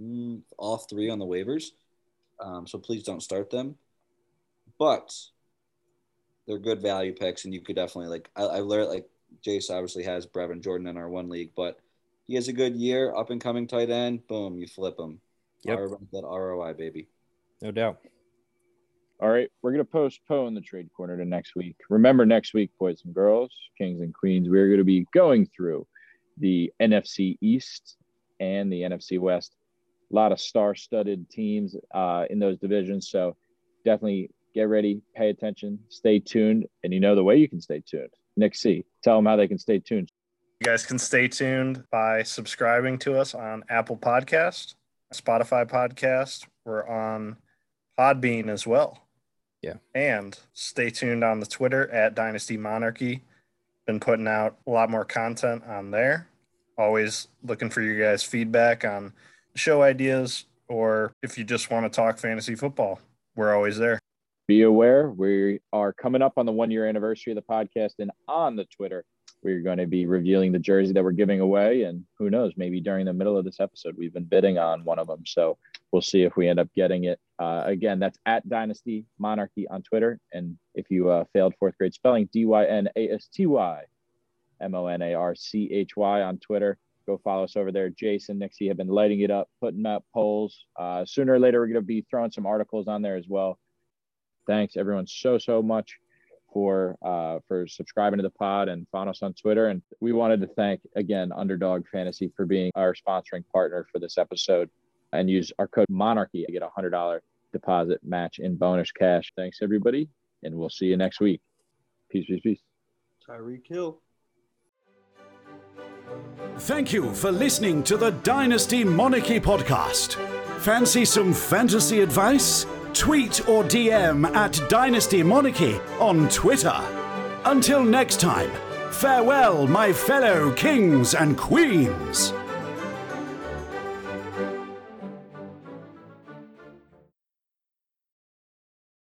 [SPEAKER 3] mm, all three on the waivers. Um, so please don't start them. But they're good value picks, and you could definitely like. I, I learned like Jace obviously has Brevin Jordan in our one league, but he has a good year, up and coming tight end. Boom, you flip him.
[SPEAKER 6] Yep.
[SPEAKER 3] that ROI, baby.
[SPEAKER 6] No doubt.
[SPEAKER 2] All right, we're gonna postpone the trade corner to next week. Remember, next week, boys and girls, kings and queens, we're gonna be going through the NFC East and the NFC West. A lot of star-studded teams uh, in those divisions, so definitely get ready, pay attention, stay tuned, and you know the way you can stay tuned. Nick C, tell them how they can stay tuned.
[SPEAKER 5] You guys can stay tuned by subscribing to us on Apple Podcast, Spotify Podcast. We're on Podbean as well.
[SPEAKER 6] Yeah.
[SPEAKER 5] And stay tuned on the Twitter at Dynasty Monarchy. Been putting out a lot more content on there. Always looking for you guys' feedback on show ideas or if you just want to talk fantasy football. We're always there.
[SPEAKER 2] Be aware, we are coming up on the one year anniversary of the podcast and on the Twitter we're going to be revealing the jersey that we're giving away. And who knows, maybe during the middle of this episode, we've been bidding on one of them. So we'll see if we end up getting it. Uh, again, that's at Dynasty Monarchy on Twitter. And if you uh, failed fourth grade spelling, D Y N A S T Y M O N A R C H Y on Twitter. Go follow us over there. Jason, Nick C have been lighting it up, putting up polls. Uh, sooner or later, we're going to be throwing some articles on there as well. Thanks, everyone, so, so much for uh, for subscribing to the pod and following us on Twitter. And we wanted to thank again Underdog Fantasy for being our sponsoring partner for this episode. And use our code Monarchy to get a hundred dollar deposit match in bonus cash. Thanks everybody, and we'll see you next week. Peace, peace, peace.
[SPEAKER 3] Tyreek Hill.
[SPEAKER 1] Thank you for listening to the Dynasty Monarchy podcast. Fancy some fantasy advice? Tweet or DM at Dynasty Monarchy on Twitter. Until next time, farewell, my fellow kings and queens.